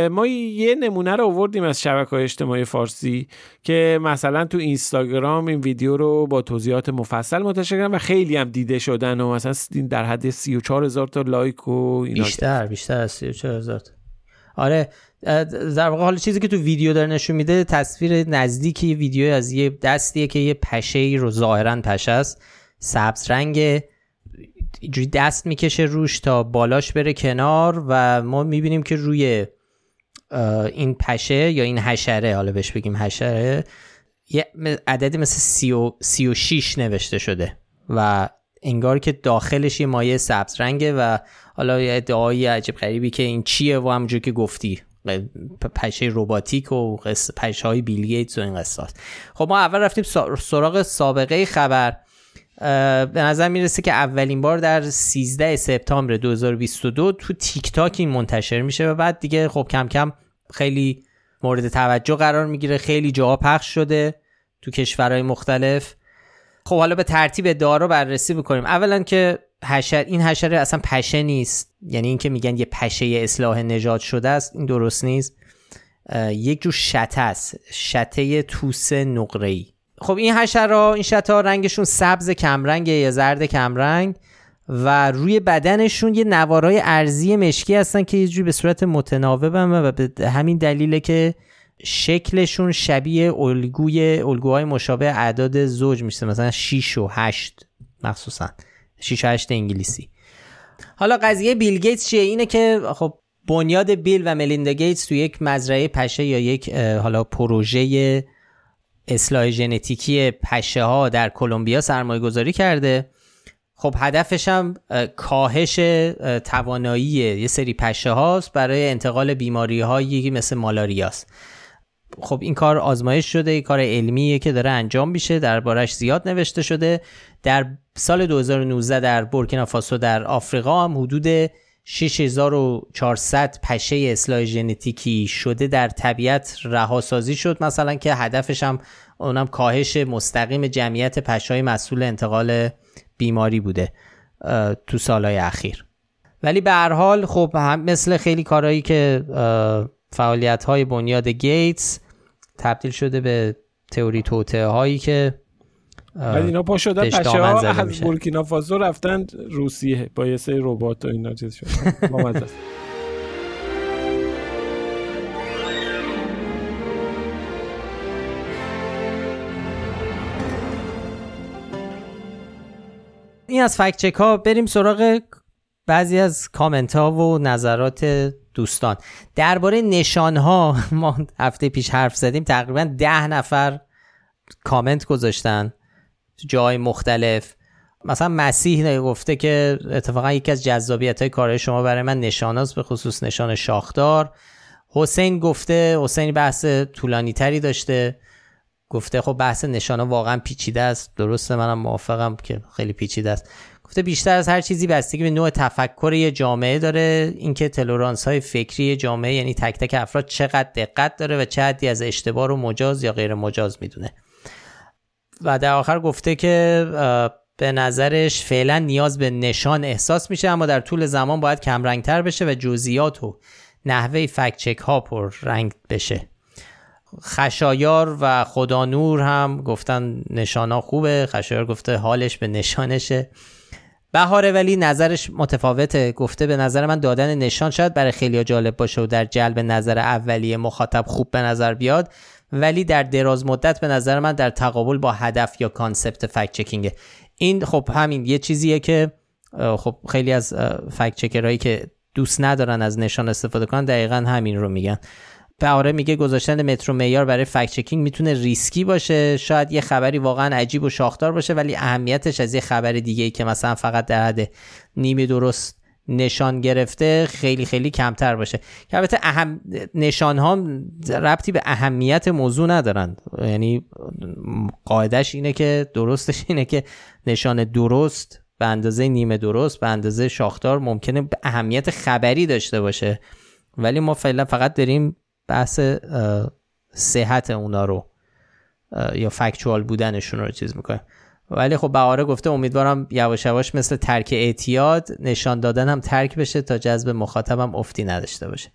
ما یه نمونه رو آوردیم از شبکه های اجتماعی فارسی که مثلا تو اینستاگرام این ویدیو رو با توضیحات مفصل منتشر کردن و خیلی هم دیده شدن و مثلا در حد 34 هزار تا لایک و اینا. بیشتر بیشتر از 34 هزار آره در واقع حال چیزی که تو ویدیو داره نشون میده تصویر نزدیکی ویدیو از یه دستیه که یه پشه رو ظاهرا پشه است. سبز رنگ اینجوری دست می‌کشه روش تا بالاش بره کنار و ما می‌بینیم که روی این پشه یا این حشره حالا بهش بگیم حشره یه عددی مثل سی و, سی و شیش نوشته شده و انگار که داخلش یه مایه سبز رنگه و حالا یه ادعایی عجب غریبی که این چیه و همونجور که گفتی پشه روباتیک و پشه های بیلگیتس و این قصاست خب ما اول رفتیم سراغ سابقه خبر. به نظر می‌رسه که اولین بار در 13 سپتامبر 2022 تو تیک تاک این منتشر میشه و بعد دیگه خب کم کم خیلی مورد توجه قرار می‌گیره خیلی جاها پخش شده تو کشورهای مختلف. خب حالا به ترتیب دارو بررسی بکنیم اولا که حشر این حشره اصلا پشه نیست. یعنی اینکه میگن یه پشه اصلاح نجات شده است این درست نیست. یک جور شته است. شته توس نقره‌ای. خب این حشرا این شتا رنگشون سبز کمرنگ یا زرد کمرنگ و روی بدنشون یه نوارای ارزی مشکی هستن که یه به صورت متناوبن و به همین دلیله که شکلشون شبیه الگوی الگوهای مشابه اعداد زوج میشه مثلا 6 و 8 مخصوصا. 6 و 8 انگلیسی. حالا قضیه بیل گیتس چیه؟ اینه که خب بنیاد بیل و ملیندا گیتس تو یک مزرعه پشه یا یک حالا پروژه اصلاح ژنتیکی پشه ها در کلمبیا سرمایه گذاری کرده. خب هدفش هم کاهش توانایی یه سری پشه هاست برای انتقال بیماری هایی مثل مالاریاست. خب این کار آزمایش شده این کار علمیه که داره انجام میشه دربارش زیاد نوشته شده. در سال 2019 در بورکینافاسو در آفریقا هم حدود 6400 پشه اصلاح ژنتیکی شده در طبیعت رهاسازی شد. مثلا که هدفش هم اونم کاهش مستقیم جمعیت پشهای مسئول انتقال بیماری بوده تو سالهای اخیر. ولی به هر حال خب هم مثل خیلی کارهایی که فعالیت های بنیاد گیتس تبدیل شده به تئوری توته هایی که ولی اینا پا شدن پشه ها از بورکینافاسو رفتن روسیه با یه سری ربات و اینا چیز شد. این از فکت چک ها. بریم سراغ بعضی از کامنت ها و نظرات دوستان. درباره نشان ها ما هفته پیش حرف زدیم. تقریبا ده نفر کامنت گذاشتن. جای مختلف. مثلا مسیح گفته که اتفاقا یکی از جذابیت های کار شما برای من نشان به خصوص نشان شاخدار. حسین گفته حسین بحث طولانی تری داشته. گفته خب بحث نشان واقعا پیچیده است. درسته منم موافقم که خیلی پیچیده است. گفته بیشتر از هر چیزی بستگی به نوع تفکر یه جامعه داره. اینکه تلورانس های فکری جامعه یعنی تک تک افراد چقدر دقت داره و چه حدی از اشتباه رو مجاز یا غیر مجاز می‌دونه. و در آخر گفته که به نظرش فعلا نیاز به نشان احساس میشه اما در طول زمان باید کمرنگتر بشه و جزئیات و نحوه فکت چک ها پر رنگ بشه. خشایار و خدا نور هم گفتن نشانا خوبه. خشایار گفته حالش به نشانشه. بهاره ولی نظرش متفاوته. گفته به نظر من دادن نشان شاید برای خیلی جالب باشه و در جلب نظر اولیه مخاطب خوب به نظر بیاد. ولی در دراز مدت به نظر من در تقابل با هدف یا concept fact checking ه این خب همین یه چیزیه که خب خیلی از fact checker هایی که دوست ندارن از نشان استفاده کنن دقیقا همین رو میگن. بهاره میگه گذاشتن متر و معیار برای fact checking می‌تونه ریسکی باشه شاید یه خبری واقعا عجیب و شاخدار باشه ولی اهمیتش از یه خبر دیگه ای که مثلا فقط در حد نیمه درست نشان گرفته خیلی خیلی کمتر باشه. که البته اهم نشان ها ربطی به اهمیت موضوع ندارن یعنی قاعدش اینه که درستش اینه که نشان درست به اندازه نیمه درست به اندازه شاخدار ممکنه به اهمیت خبری داشته باشه. ولی ما فعلا فقط داریم بحث صحت اونا رو یا فکچوال بودنشون رو چیز می‌کنه ولی خب بهاره گفته امیدوارم یواش یواش مثل ترک اعتیاد نشان دادن هم ترک بشه تا جذب مخاطبم افتی نداشته باشه.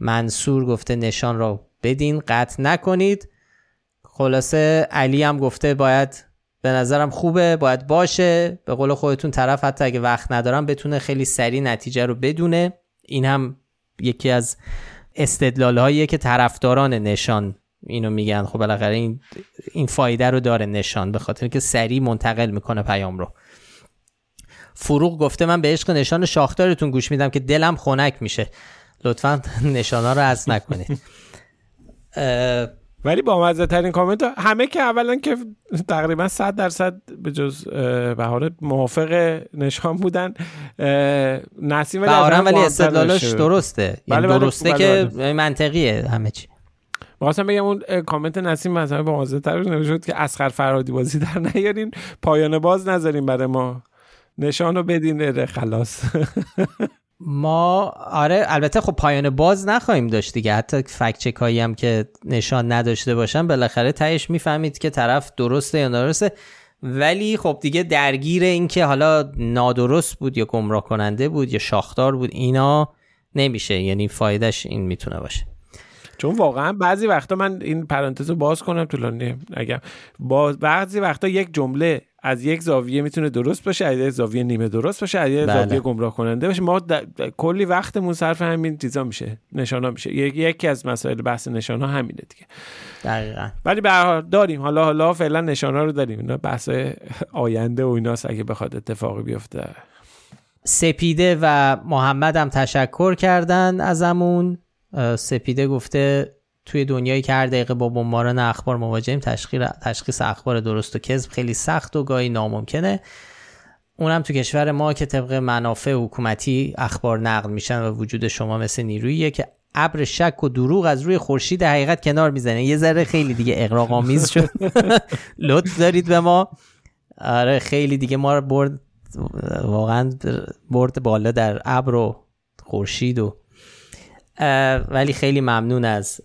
منصور گفته نشان رو بدین قطع نکنید. خلاصه علی هم گفته باید به نظرم خوبه باید باشه. به قول خودتون طرف حتی اگه وقت ندارم بتونه خیلی سریع نتیجه رو بدونه. این هم یکی از استدلال هاییه که طرفداران نشان اینو میگن. خب بالاخره این این فایده رو داره نشان به خاطر که سریع منتقل می‌کنه پیام رو. فروغ گفته من به عشق نشان شاخدارتون گوش میدم که دلم خنک میشه. لطفا نشانا رو از نکنید. ولی با مزه ترین کامنت همه که اولا که تقریبا 100 درصد به جز بهار موافق نشان بودن نسیم ولی ولی استدلالش درسته. یعنی بله, بله، درسته که بله. منطقیه همه چی. واسه بگم اون کامنت نسیم مثلا با مزه تر که اسخر فرادی بازی در نیارین. پایان باز نذارین برای ما. نشانو بدین خلاص. ما آره البته خب پایان باز نخواهیم داشت دیگه. حتی فکت چک هایی هم که نشان نداشته باشن بالاخره تهش می‌فهمید که طرف درسته یا نادرسته. ولی خب دیگه درگیر این که حالا نادرست بود یا گمراه کننده بود یا شاخدار بود اینا نمیشه. یعنی فایدهش این می‌تونه باشه. چون واقعا بعضی وقتا من این پرانتز رو باز کنم طولانی اگر بعضی وقتا یک جمله از یک زاویه می‌تونه درست باشه از یک زاویه نیمه درست باشه از یک بله. زاویه گمراه کننده باشه. ما کلی وقتمون صرف همین چیزا میشه نشانا میشه. یکی از مسائل بحث نشانا همینه دیگه. دقیقا. ولی به داریم. حالا حالا فعلا نشانا رو داریم. اینا بحث آینده و ایناست اگه بخواد اتفاقی بیفته. سپیده و محمد هم تشکر کردن ازمون. سپیده گفته توی دنیایی که هر دقیقه با بمباران اخبار مواجهیم تشخیص اخبار درست و کذب خیلی سخت و گاهی ناممکنه. اونم تو کشور ما که طبق منافع حکومتی اخبار نقل میشن و وجود شما مثل نیروییه که ابر شک و دروغ از روی خورشید حقیقت کنار می‌زنه. یه ذره خیلی دیگه اقراق آمیز شد. لطف دارید به ما. آره خیلی دیگه ما برد واقعا برد بالا در ابر و خورشید و ولی خیلی ممنون از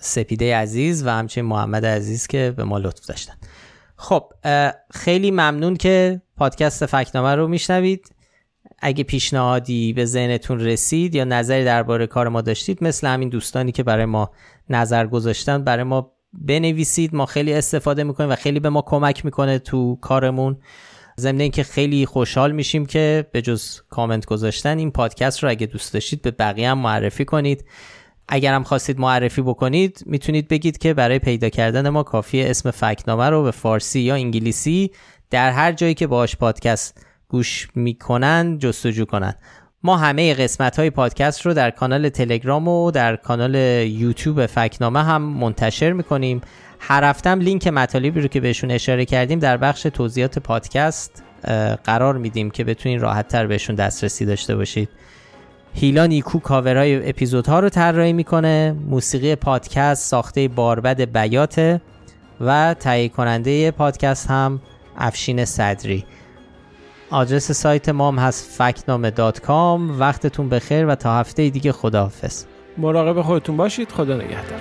سپیده عزیز و همچنین محمد عزیز که به ما لطف داشتن. خب خیلی ممنون که پادکست فکنامه رو میشنوید. اگه پیشنهادی به ذهنتون رسید یا نظری درباره کار ما داشتید مثل همین دوستانی که برای ما نظر گذاشتن برای ما بنویسید. ما خیلی استفاده می‌کنیم و خیلی به ما کمک می‌کنه تو کارمون. ضمن اینکه خیلی خوشحال میشیم که به جز کامنت گذاشتن این پادکست رو اگه دوست داشتید به بقیه هم معرفی کنید. اگر هم خواستید معرفی بکنید می‌تونید بگید که برای پیدا کردن ما کافی اسم فکنامه رو به فارسی یا انگلیسی در هر جایی که باش پادکست گوش می‌کنن جستجو کنن. ما همه قسمت های پادکست رو در کانال تلگرام و در کانال یوتیوب فکنامه هم منتشر می‌کنیم. هر هفتم لینک مطالبی رو که بهشون اشاره کردیم در بخش توضیحات پادکست قرار میدیم که بتونین راحت تر بهشون دسترسی داشته باشید. هیلا نیکو کاورهای اپیزودها رو طراحی می‌کنه موسیقی پادکست ساخته باربد بیاته و تهیه کننده پادکست هم افشین صدری. آدرس سایت ما هم هست فکنامه وقتتون بخیر و تا هفته دیگه خداحافظ. مراقب خودتون باشید. خدا نگهدار.